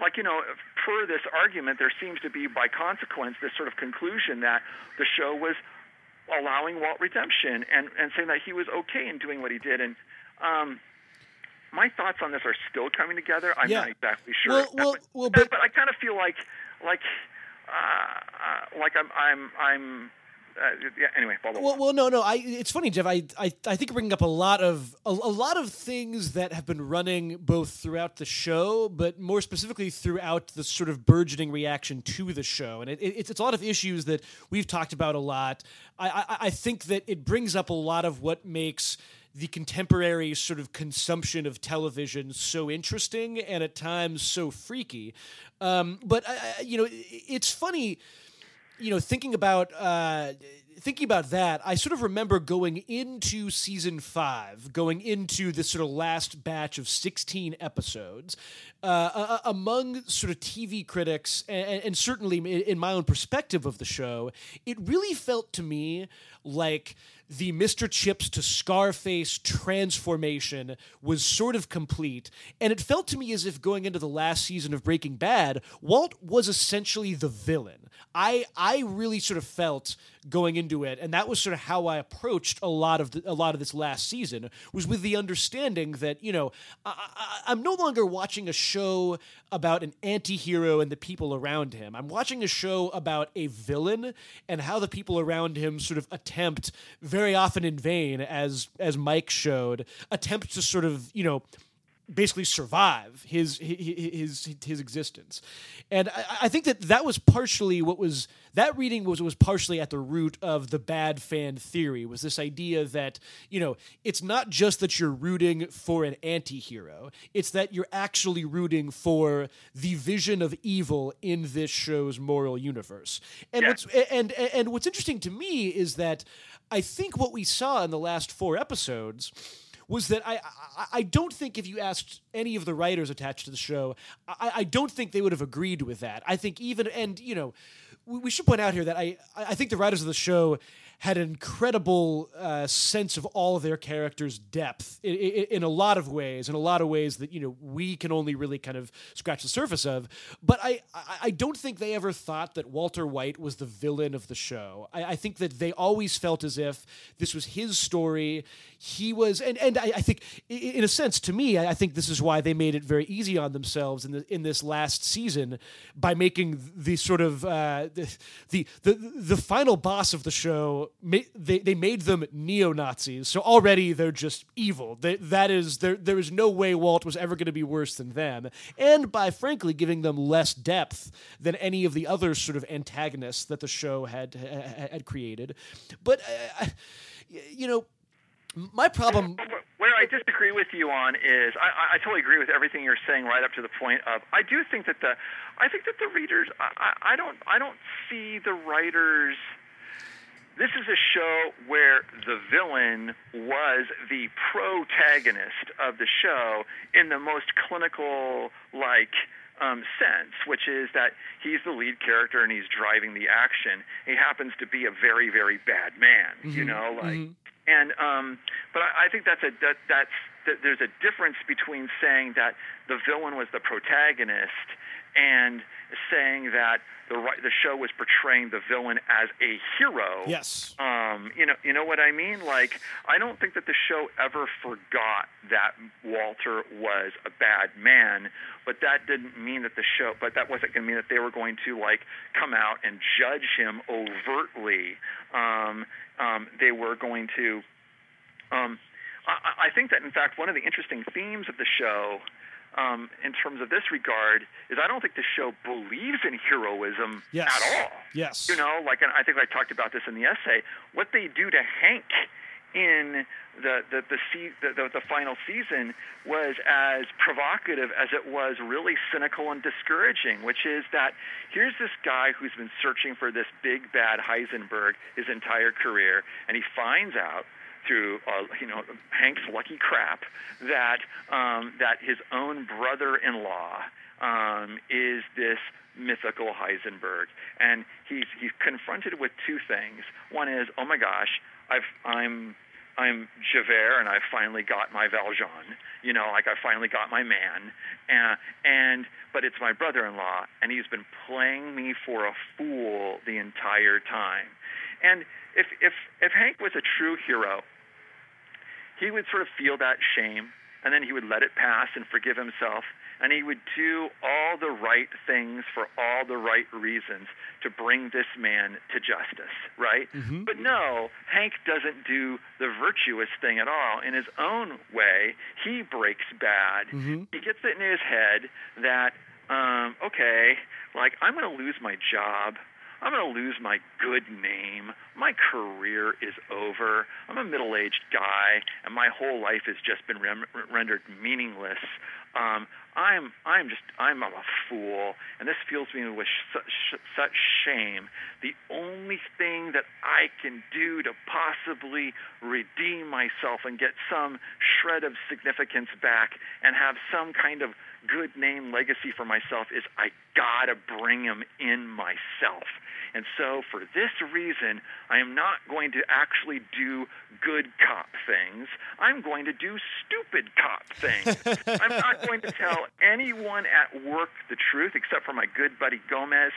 like you know per this argument there seems to be by consequence this sort of conclusion that the show was allowing walt redemption and and saying that he was okay in doing what he did and um my thoughts on this are still coming together i'm yeah. not exactly sure well, well, but, well, but, but i kind of feel like like uh, uh, like I'm I'm I'm uh, yeah, anyway, blah, blah, blah. Well, well, no, no. I, it's funny, Jeff. I, I, I think you're bringing up a lot of a, a, lot of things that have been running both throughout the show, but more specifically throughout the sort of burgeoning reaction to the show. And it, it, it's, it's a lot of issues that we've talked about a lot. I, I, I think that it brings up a lot of what makes the contemporary sort of consumption of television so interesting and at times so freaky. Um, but uh, you know, it's funny. You know, thinking about uh, thinking about that, I sort of remember going into season five, going into this sort of last batch of sixteen episodes, uh, among sort of TV critics, and, and certainly in my own perspective of the show, it really felt to me like the Mr. Chips to Scarface transformation was sort of complete. And it felt to me as if going into the last season of Breaking Bad, Walt was essentially the villain. I I really sort of felt going into it, and that was sort of how I approached a lot of the, a lot of this last season was with the understanding that you know I, am no longer watching a show about an anti-hero and the people around him. I'm watching a show about a villain and how the people around him sort of attempt, very often in vain, as as Mike showed, attempt to sort of you know basically survive his his his existence. And I, I, think that that was partially what was that reading was was partially at the root of the bad fan theory was this idea that you know it's not just that you're rooting for an anti-hero it's that you're actually rooting for the vision of evil in this show's moral universe and yeah. what's and and what's interesting to me is that I think what we saw in the last four episodes was that I, I, I don't think if you asked any of the writers attached to the show, I, I don't think they would have agreed with that. I think even and you know, we, we should point out here that I I think the writers of the show had an incredible uh, sense of all of their characters' depth in, in, in, a lot of ways, in a lot of ways that you know we can only really kind of scratch the surface of. But I, I don't think they ever thought that Walter White was the villain of the show. I, I think that they always felt as if this was his story. He was, and and I, I think, in a sense, to me, I think this is why they made it very easy on themselves in the in this last season by making the sort of uh, the, the the the final boss of the show they they made them neo Nazis, so already they're just evil. They, that is there. There is no way Walt was ever going to be worse than them, and by frankly giving them less depth than any of the other sort of antagonists that the show had had created. But uh, you know, my problem. Where I disagree with you on is I, I totally agree with everything you're saying right up to the point of I do think that the I think that the readers I, I don't I don't see the writers this is a show where the villain was the protagonist of the show in the most clinical, like, um, sense, which is that he's the lead character and he's driving the action. He happens to be a very, very bad man, mm-hmm. you know, like, mm-hmm. and um, but I, I think that's a that that's that there's a difference between saying that the villain was the protagonist and saying that the the show was portraying the villain as a hero. Yes. Um, you know, you know what I mean? Like, I don't think that the show ever forgot that Walter was a bad man, but that didn't mean that the show. But that wasn't going to mean that they were going to like come out and judge him overtly. Um, um, they were going to. Um, I, I think that in fact one of the interesting themes of the show um, in terms of this regard is I don't think the show believes in heroism yes. at all. Yes. You know, like, and I think I talked about this in the essay. What they do to Hank in the the the, the, the, the final season was as provocative as it was really cynical and discouraging. Which is that here's this guy who's been searching for this big bad Heisenberg his entire career, and he finds out through uh, you know Hank's lucky crap that um, that his own brother-in-law um, is this mythical Heisenberg, and he's he's confronted with two things. One is, oh my gosh, I've I'm I'm Javert and I finally got my Valjean. You know, like I finally got my man. And, and but it's my brother-in-law and he's been playing me for a fool the entire time. And if if if Hank was a true hero, he would sort of feel that shame and then he would let it pass and forgive himself and he would do all the right things for all the right reasons to bring this man to justice, right? Mm-hmm. But no, Hank doesn't do the virtuous thing at all. In his own way, he breaks bad. Mm-hmm. He gets it in his head that, um, okay, like I'm going to lose my job. I'm going to lose my good name. My career is over. I'm a middle aged guy, and my whole life has just been rem- rendered meaningless. Um, I'm I'm just I'm a fool, and this fills me with such such shame. The only thing that I can do to possibly redeem myself and get some shred of significance back and have some kind of good name legacy for myself is I gotta bring him in myself. And so, for this reason, I am not going to actually do good cop things. I'm going to do stupid cop things. I'm not going to tell anyone at work the truth except for my good buddy Gomez.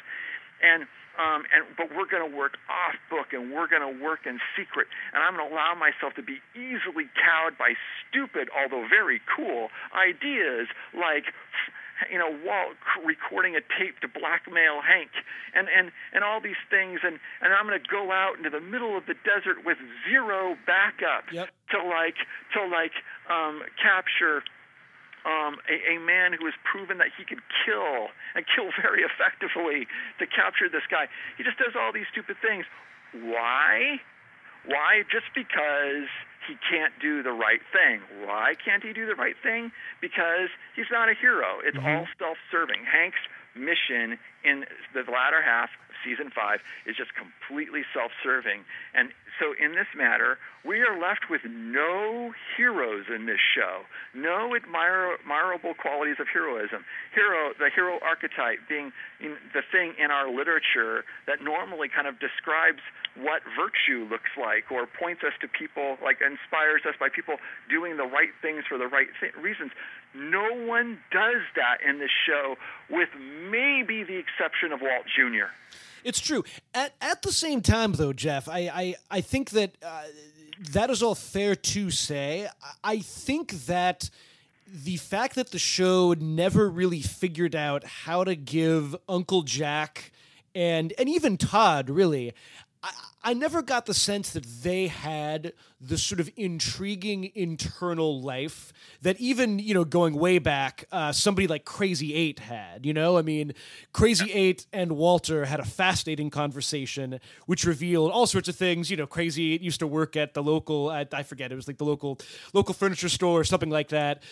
And um, and but we're going to work off book and we're going to work in secret and I'm going to allow myself to be easily cowed by stupid although very cool ideas like you know, Walt recording a tape to blackmail Hank, and and and all these things, and and I'm going to go out into the middle of the desert with zero backup yep. to like to like um, capture um, a, a man who has proven that he could kill and kill very effectively to capture this guy. He just does all these stupid things. Why? Why? Just because he can't do the right thing. Why can't he do the right thing? Because he's not a hero. It's Mm-hmm. all self-serving. Hank's mission in the latter half of season five is just completely self-serving. And so in this matter, we are left with no heroes in this show, no admir- admirable qualities of heroism. Hero, the hero archetype being in the thing in our literature that normally kind of describes what virtue looks like or points us to people, like inspires us by people doing the right things for the right th- reasons. No one does that in this show, with maybe the exception of Walt Jr. It's true. At at the same time, though, Jeff, I I, I think that uh, that is all fair to say. I- think that the fact that the show never really figured out how to give Uncle Jack and and even Todd really. I, I never got the sense that they had the sort of intriguing internal life that even you know going way back uh, somebody like Crazy Eight had. You know, I mean, Crazy Eight and Walter had a fascinating conversation which revealed all sorts of things. You know, Crazy Eight used to work at the local I, I forget it was like the local local furniture store or something like that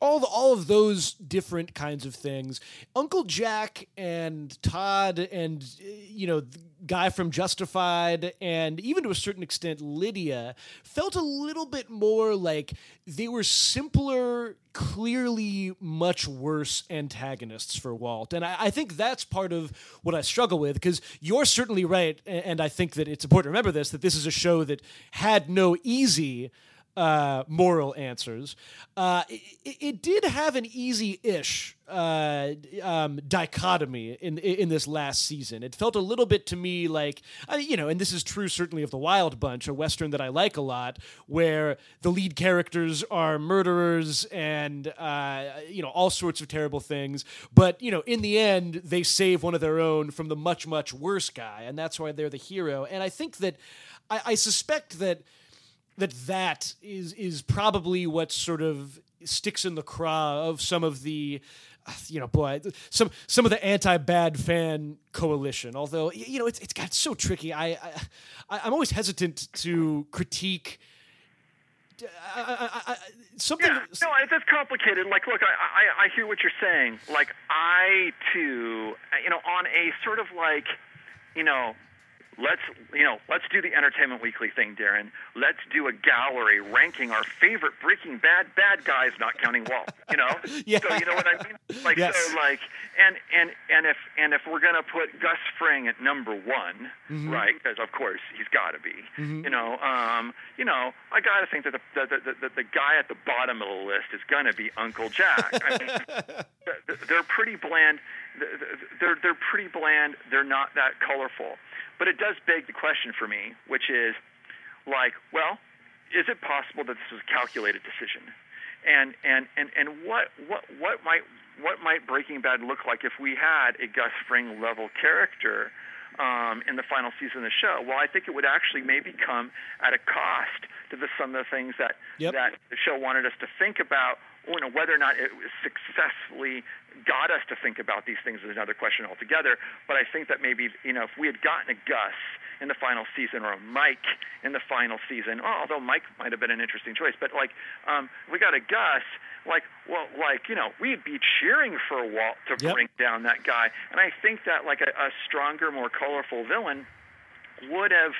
all the, all of those different kinds of things. Uncle Jack and Todd and you know the guy from Justified and even to a certain extent Lydia felt a little bit more like they were simpler, clearly much worse antagonists for Walt. And I, I think that's part of what I struggle with because you're certainly right, and I think that it's important to remember this that this is a show that had no easy uh, moral answers. Uh, it, it did have an easy-ish uh, um, dichotomy in in this last season. It felt a little bit to me like uh, you know, and this is true certainly of the Wild Bunch, a western that I like a lot, where the lead characters are murderers and uh, you know all sorts of terrible things, but you know in the end they save one of their own from the much much worse guy, and that's why they're the hero. And I think that I, I suspect that that that is is probably what sort of sticks in the craw of some of the uh, you know boy some some of the anti-bad fan coalition although you know it's it's got so tricky i, I i'm always hesitant to critique I, I, I, something Yeah, no, it's it's complicated. Like, look, I, I I hear what you're saying. Like, I too, you know, on a sort of like, you know, let's you know, let's do the Entertainment Weekly thing, Darren. Let's do a gallery ranking our favorite Breaking Bad bad guys, not counting Walt. You know, Yeah. so you know what I mean? Like, Yes. so like, and and and if and if we're gonna put Gus Fring at number one, Mm-hmm. right? Because of course he's got to be. You know, um, you know, I got to think that the the, the the the guy at the bottom of the list is gonna be Uncle Jack. I mean, they're pretty bland. Th- th- They're they're pretty bland. They're not that colorful. But it does beg the question for me, which is, like, well, is it possible that this was a calculated decision? And and and and what what what might what might Breaking Bad look like if we had a Gus Fring level character um, in the final season of the show? Well, I think it would actually maybe come at a cost to the, some of the things that Yep. that the show wanted us to think about. You know, whether or not it was successfully got us to think about these things is another question altogether. But I think that maybe you know if we had gotten a Gus in the final season or a Mike in the final season, oh, although Mike might have been an interesting choice, but like um, we got a Gus, like well, like you know we'd be cheering for Walt to Yep. bring down that guy, and I think that like a, a stronger, more colorful villain would have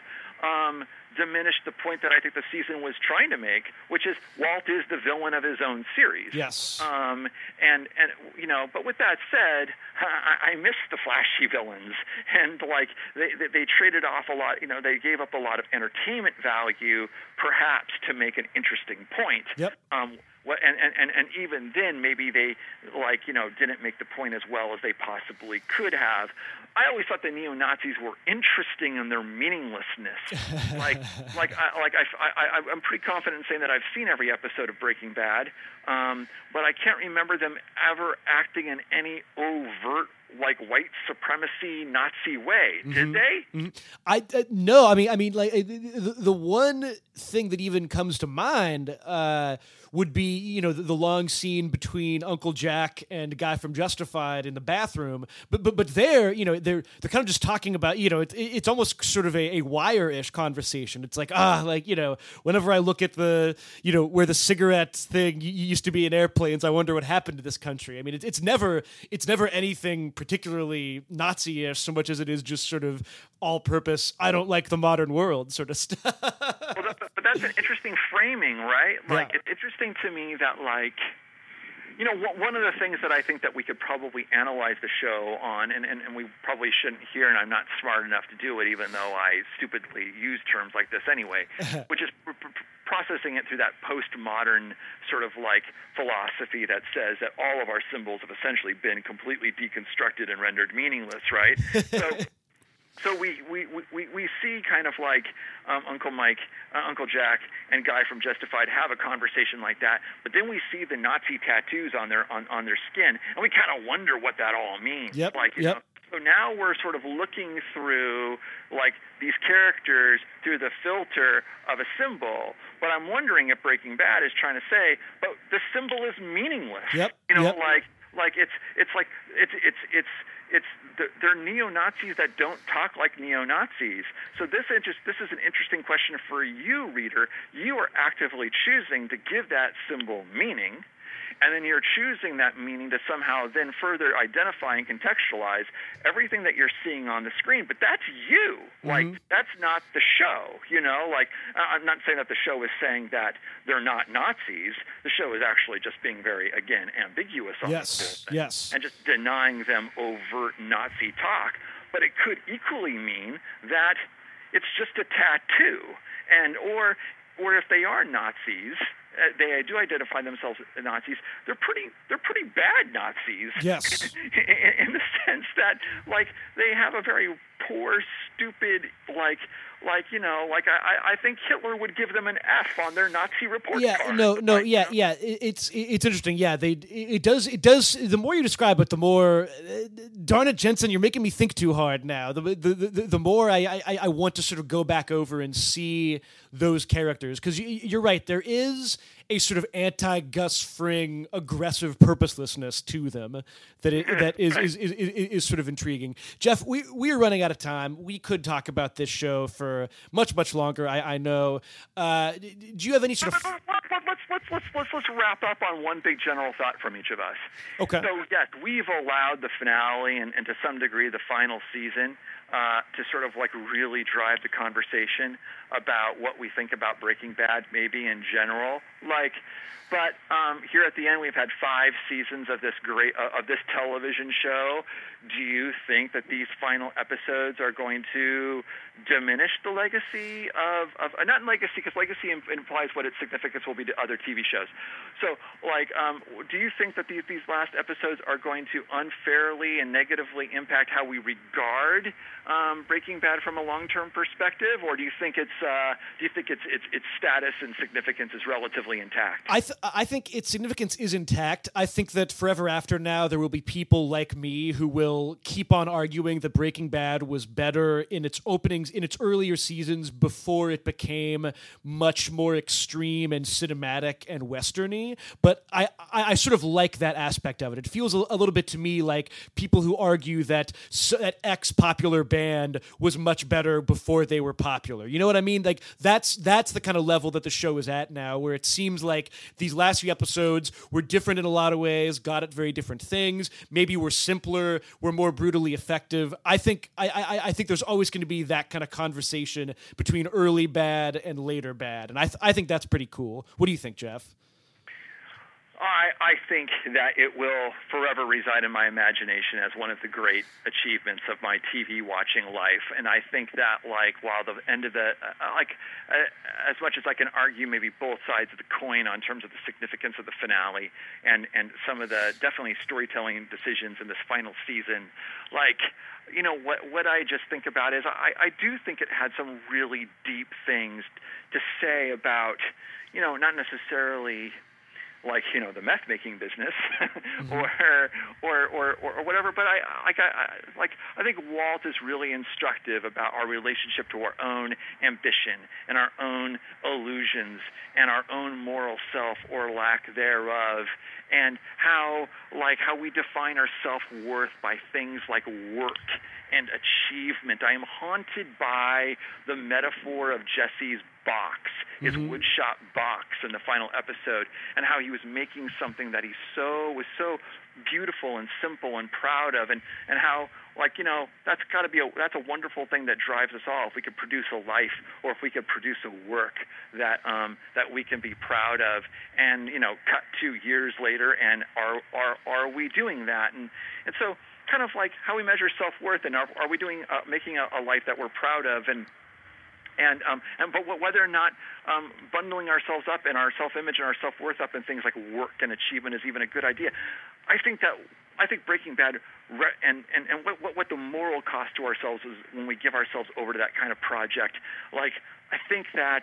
um, diminished the point that I think the season was trying to make, which is Walt is the villain of his own series. yes Um, and and you know, but with that said, I, I miss the flashy villains, and like they, they they traded off a lot. You know, they gave up a lot of entertainment value, perhaps to make an interesting point. Yep. Um, what, and, and, and, even then, maybe they like you know didn't make the point as well as they possibly could have. I always thought the neo Nazis were interesting in their meaninglessness. like like I, like I, I, I I'm pretty confident in saying that I've seen every episode of Breaking Bad, um, but I can't remember them ever acting in any overt like white supremacy Nazi way. Did Mm-hmm. they? Mhm. I uh, no, I mean, I mean, like uh, the, the one thing that even comes to mind uh, would be you know the, the long scene between Uncle Jack and a guy from Justified in the bathroom. But but but there, you know, they're they're kind of just talking about you know it, it's almost sort of a, a wire ish conversation. It's like ah, like you know, whenever I look at the you know where the cigarette thing used to be in airplanes, I wonder what happened to this country. I mean, it, it's never it's never anything particularly Nazi ish so much as it is just sort of all purpose. I don't like the modern world sort of stuff. Well, that's an interesting framing, right? Like, Yeah. it's interesting to me that, like, you know, one of the things that I think that we could probably analyze the show on, and, and, and we probably shouldn't here, and I'm not smart enough to do it, even though I stupidly use terms like this anyway, which is pr- pr- processing it through that postmodern sort of like philosophy that says that all of our symbols have essentially been completely deconstructed and rendered meaningless, right? so, so we, we, we, we see kind of like um, Uncle Mike, uh, Uncle Jack, and Guy from Justified have a conversation like that, but then we see the Nazi tattoos on their on, on their skin, and we kind of wonder what that all means. Yep, Like, you yep. know, so now we're sort of looking through like these characters through the filter of a symbol. But I'm wondering if Breaking Bad is trying to say, but the symbol is meaningless. Yep, You know, yep. like like it's it's like it's it's it's it's they're- neo Nazis that don't talk like neo Nazis. So this interest this is an interesting question for you, reader. You are actively choosing to give that symbol meaning. And then you're choosing that meaning to somehow then further identify and contextualize everything that you're seeing on the screen. But that's you. Mm-hmm. Like, that's not the show, you know? Like, I'm not saying that the show is saying that they're not Nazis. The show is actually just being very, again, ambiguous on Yes, thing yes. and just denying them overt Nazi talk. But it could equally mean that it's just a tattoo, and or or if they are Nazis, uh, they do identify themselves as Nazis. They're pretty they're pretty bad Nazis. Yes. in, in the sense that like they have a very poor, stupid like like you know like I I- think Hitler would give them an F on their Nazi report yeah card. no no you yeah yeah it's it's interesting yeah they it does it does the more you describe it the more uh, darn it jensen you're making me think too hard now the the, the, the more I, I i want to sort of go back over and see those characters because you, you're right there is a sort of anti Gus Fring aggressive purposelessness to them that it, that is is, is, is is sort of intriguing. Jeff, we we are running out of time. We could talk about this show for much much longer. I, I know. Uh, do you have any sort of Let- let- let's let's let's let's let's wrap up on one big general thought from each of us. Okay. So yes, we've allowed the finale and, and to some degree the final season uh, to sort of like really drive the conversation about what we think about Breaking Bad, maybe in general. Like, but um, here at the end, we've had five seasons of this great uh, of this television show. Do you think that these final episodes are going to diminish the legacy of, of uh, not legacy because legacy im- implies what its significance will be to other TV shows. So, like, um, do you think that these these last episodes are going to unfairly and negatively impact how we regard um, Breaking Bad from a long term perspective, or do you think it's uh, do you think its its its status and significance is relatively intact? I th- I think its significance is intact. I think that forever after now there will be people like me who will keep on arguing that Breaking Bad was better in its openings in its earlier seasons before it became much more extreme and cinematic and westerny. But I I, I sort of like that aspect of it. It feels a, a little bit to me like people who argue that s that X popular band was much better before they were popular. You know what I mean? Like that's that's the kind of level that the show is at now, where it seems like these last few episodes were different in a lot of ways, got at very different things. Maybe were simpler, were more brutally effective. I think I I, I think there's always going to be that kind of conversation between early bad and later bad, and I th- I think that's pretty cool. What do you think, Jeff? I, I think that it will forever reside in my imagination as one of the great achievements of my TV watching life. And I think that, like, while the end of the, uh, like, uh, as much as I can argue maybe both sides of the coin on terms of the significance of the finale and, and some of the definitely storytelling decisions in this final season, like, you know, what, what I just think about is I, I do think it had some really deep things to say about, you know, not necessarily like you know the meth making business mm-hmm. or, or, or or whatever but I like I, like I think Walt is really instructive about our relationship to our own ambition and our own illusions and our own moral self or lack thereof and how like how we define our self-worth by things like work and achievement. I am haunted by the metaphor of Jesse's box, his mm-hmm. woodshop box in the final episode, and how he was making something that he so was so beautiful and simple and proud of, and and how like you know that's got to be a that's a wonderful thing that drives us all. If we could produce a life, or if we could produce a work that um, that we can be proud of, and you know, cut two years later, and are are are we doing that? And and so kind of like how we measure self worth, and are, are we doing uh, making a, a life that we're proud of, and and um, and but whether or not um, bundling ourselves up and our self image and our self worth up in things like work and achievement is even a good idea. I think that I think Breaking Bad re- and and and what, what what the moral cost to ourselves is when we give ourselves over to that kind of project. Like I think that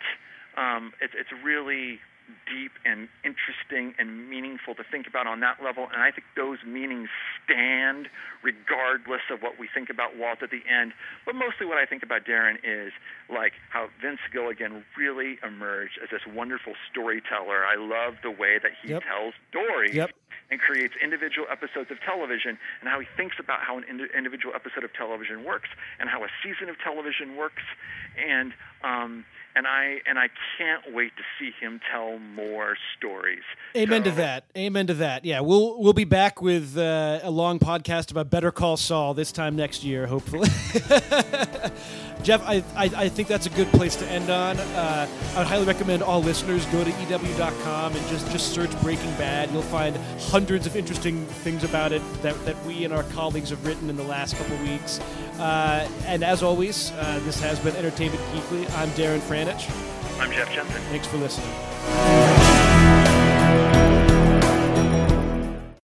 um, it's it's really deep and interesting and meaningful to think about on that level. And I think those meanings stand regardless of what we think about Walt at the end. But mostly what I think about Darren is like how Vince Gilligan really emerged as this wonderful storyteller. I love the way that he yep. tells stories. Yep and creates individual episodes of television and how he thinks about how an individual episode of television works and how a season of television works and um, and I and I can't wait to see him tell more stories. Amen so, to that. Amen to that. Yeah, we'll we'll be back with uh, a long podcast about Better Call Saul this time next year, hopefully. Jeff, I, I, I, think that's a good place to end on. Uh, I would highly recommend all listeners go to EW.com and just, just search Breaking Bad. You'll find hundreds of interesting things about it that, that we and our colleagues have written in the last couple weeks. Uh, and as always, uh, this has been Entertainment Geekly. I'm Darren Franich. I'm Jeff Jensen. Thanks for listening.